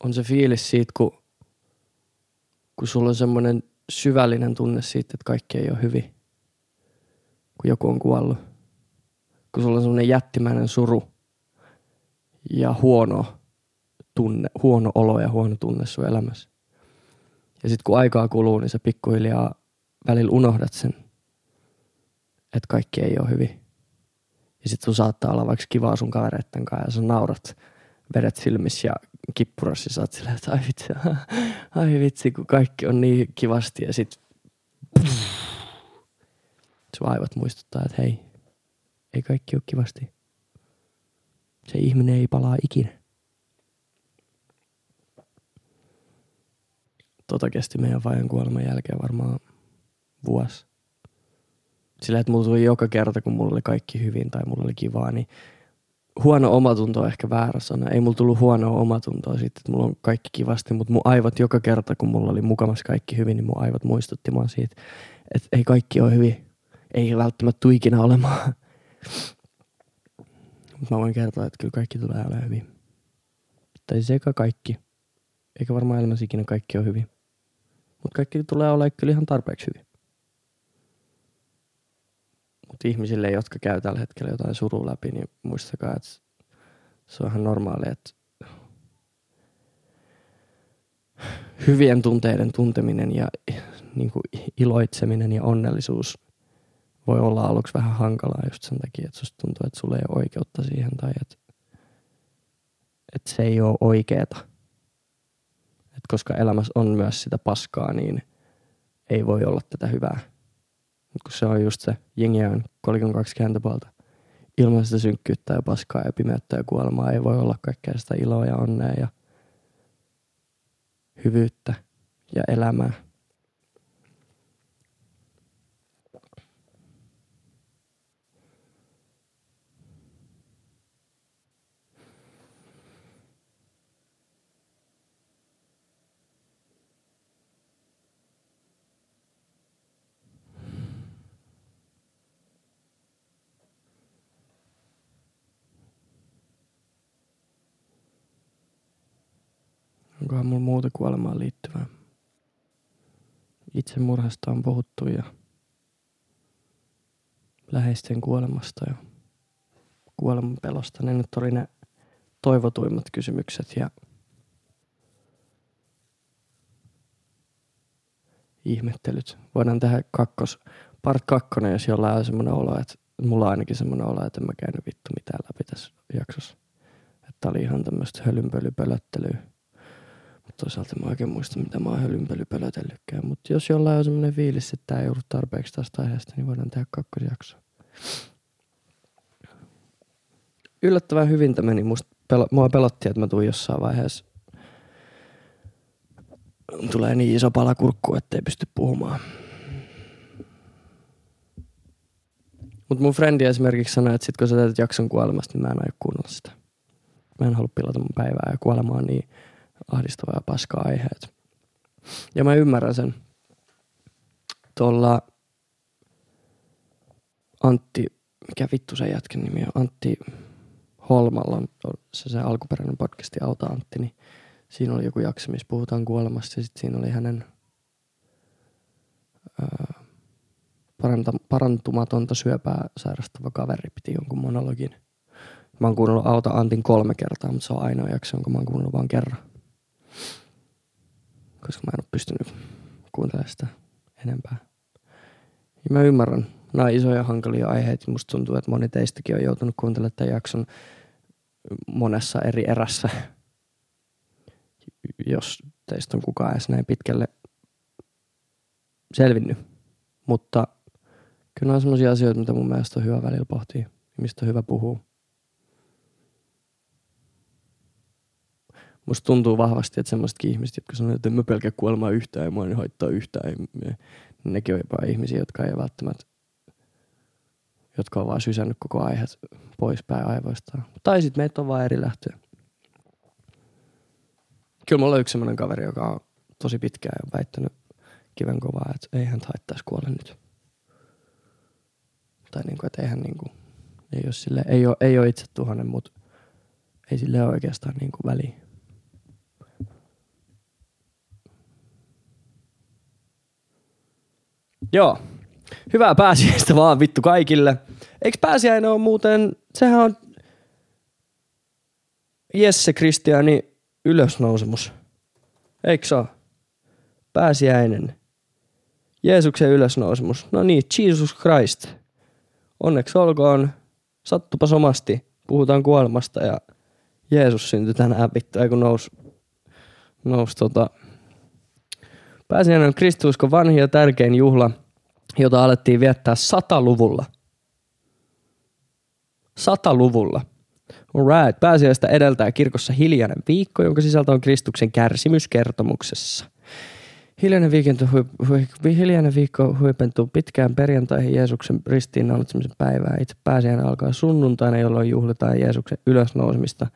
On se fiilis siitä, kun, kun sulla on semmoinen syvällinen tunne siitä, että kaikki ei ole hyvin, kun joku on kuollut. Kun sulla on semmoinen jättimäinen suru ja huono tunne, huono olo ja huono tunne sun elämässä. Ja sitten kun aikaa kuluu, niin sä pikkuhiljaa välillä unohdat sen, että kaikki ei ole hyvin. Ja sit sun saattaa olla vaikka kivaa sun kavereitten kanssa ja sä naurat vedet silmissä ja kippurassa ja sä oot silleen, että ai vitsi, (laughs) ai vitsi, kun kaikki on niin kivasti ja sit (sniffs) sun aivot muistuttaa, että hei, ei kaikki ole kivasti. Se ihminen ei palaa ikinä. Tota kesti meidän vajan kuoleman jälkeen varmaan vuosi sillä, että mulla tuli joka kerta, kun mulla oli kaikki hyvin tai mulla oli kivaa, niin huono omatunto on ehkä väärä sana. Ei mulla tullut huonoa omatuntoa siitä, että mulla on kaikki kivasti, mutta mun aivot joka kerta, kun mulla oli mukamassa kaikki hyvin, niin mun aivot muistutti mua siitä, että ei kaikki ole hyvin. Ei välttämättä tule ikinä olemaan. Mutta mä voin kertoa, että kyllä kaikki tulee olemaan hyvin. Tai se eikä kaikki. Eikä varmaan elämässä ikinä kaikki ole hyvin. Mutta kaikki tulee olemaan kyllä ihan tarpeeksi hyvin. Mutta ihmisille, jotka käy tällä hetkellä jotain surua läpi, niin muistakaa, että se on ihan normaali, että hyvien tunteiden tunteminen ja niin kuin iloitseminen ja onnellisuus voi olla aluksi vähän hankalaa just sen takia, että susta tuntuu, että sulla ei ole oikeutta siihen tai että, että se ei ole oikeeta. Et koska elämässä on myös sitä paskaa, niin ei voi olla tätä hyvää. Mutta kun se on just se, jengi on kolikon kaksi kääntöpuolta. Ilman sitä synkkyyttä ja paskaa ja pimeyttä ja kuolemaa ei voi olla kaikkea sitä iloa ja onnea ja hyvyyttä ja elämää. Onkohan mulla muuta kuolemaan liittyvää? Itsemurhasta on puhuttu ja läheisten kuolemasta ja kuoleman pelosta. Ne nyt oli ne toivotuimmat kysymykset ja ihmettelyt. Voidaan tehdä kakkos, part kakkonen, jos jollain on semmoinen olo, että mulla on ainakin semmoinen olo, että en mä käynyt vittu mitään läpi tässä jaksossa. Että oli ihan tämmöistä hölynpölypölöttelyä toisaalta mä oikein muista, mitä mä oon hölynpölypölötellytkään. Mutta jos jollain on semmoinen fiilis, että tämä ei ollut tarpeeksi tästä aiheesta, niin voidaan tehdä kakkosjakso. Yllättävän hyvin tämä meni. Musta pelo, mua pelotti, että mä tuun jossain vaiheessa tulee niin iso pala kurkku, ettei pysty puhumaan. Mutta mun frendi esimerkiksi sanoi, että sit kun sä teet jakson kuolemasta, niin mä en aio kuunnella sitä. Mä en halua pilata mun päivää ja kuolema on niin ahdistavaa ja paskaa aiheet. Ja mä ymmärrän sen. Tuolla Antti, mikä vittu se jätken nimi on, Antti Holmalla on se, se alkuperäinen podcasti Auta Antti, niin siinä oli joku jakso, missä puhutaan kuolemasta ja sitten siinä oli hänen paranta, parantumatonta syöpää sairastava kaveri piti jonkun monologin. Mä oon kuunnellut Auta Antin kolme kertaa, mutta se on ainoa jakso, jonka mä oon kuunnellut vain kerran koska mä en ole pystynyt kuuntelemaan sitä enempää. Ja mä ymmärrän, nämä on isoja hankalia aiheita. Musta tuntuu, että moni teistäkin on joutunut kuuntelemaan tämän jakson monessa eri erässä, jos teistä on kukaan edes näin pitkälle selvinnyt. Mutta kyllä on sellaisia asioita, mitä mun mielestä on hyvä välillä pohtia, mistä on hyvä puhua. Musta tuntuu vahvasti, että semmoisetkin ihmiset, jotka sanoo, että en mä pelkää kuolemaa yhtään ja mua ei haittaa yhtään. Ja nekin on jopa ihmisiä, jotka ei välttämättä, jotka on vaan sysännyt koko aiheet poispäin aivoistaan. Tai sitten meitä on vaan eri lähtöjä. Kyllä mulla on yksi semmoinen kaveri, joka on tosi pitkään jo väittänyt kiven kovaa, että ei hän haittaisi kuolla nyt. Tai niinku, että eihän niinku, ei ole, sille, ei ole, ei ole itse tuhannen, mutta ei sille oikeastaan niinku väliä. Joo. Hyvää pääsiäistä vaan vittu kaikille. Eikö pääsiäinen ole muuten, sehän on Jesse Kristiani ylösnousemus. Eikö se? Pääsiäinen. Jeesuksen ylösnousemus. No niin, Jesus Christ. Onneksi olkoon. Sattupa somasti. Puhutaan kuolemasta ja Jeesus syntyi tänään vittu, ei kun nousi, nousi tota. Pääsiäinen on kristuuskon vanhi ja tärkein juhla, jota alettiin viettää sataluvulla. Sataluvulla. Alright. Pääsiäistä edeltää kirkossa hiljainen viikko, jonka sisältö on Kristuksen kärsimyskertomuksessa. Hiljainen, viikento, hui, hui, hiljainen viikko huipentuu pitkään perjantaihin Jeesuksen ristiinnaulitsemisen päivään. Itse pääsiäinen alkaa sunnuntaina, jolloin juhlitaan Jeesuksen ylösnousemista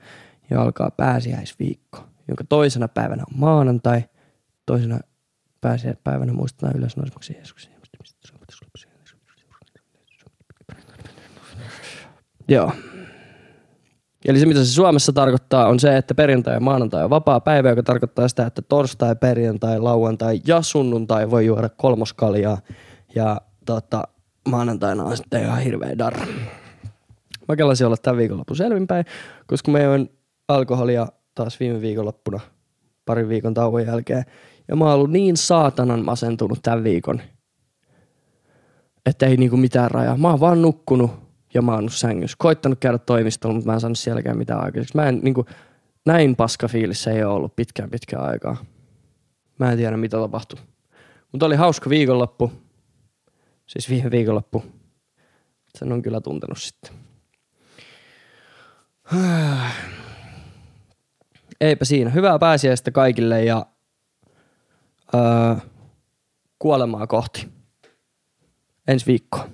ja alkaa pääsiäisviikko, jonka toisena päivänä on maanantai, toisena pääsiäispäivänä muistetaan ylösnousemuksen Jeesuksen. Joo. Eli se, mitä se Suomessa tarkoittaa, on se, että perjantai ja maanantai on vapaa päivä, joka tarkoittaa sitä, että torstai, perjantai, lauantai ja sunnuntai voi juoda kolmoskaljaa. Ja tota, maanantaina on sitten ihan hirveä darra. Mä kelasin olla tämän viikonloppu selvinpäin, koska me join alkoholia taas viime viikonloppuna parin viikon tauon jälkeen. Ja mä oon ollut niin saatanan masentunut tämän viikon, että ei niinku mitään rajaa. Mä oon vaan nukkunut ja mä oon sängyssä. Koittanut käydä toimistolla, mutta mä en saanut sielläkään mitään aikaiseksi. Mä en niin kuin, näin paska fiilis ei ole ollut pitkään pitkään aikaa. Mä en tiedä mitä tapahtui. Mutta oli hauska viikonloppu. Siis viime viikonloppu. Sen on kyllä tuntenut sitten. Eipä siinä. Hyvää pääsiäistä kaikille ja öö, kuolemaa kohti. Ensi viikkoa.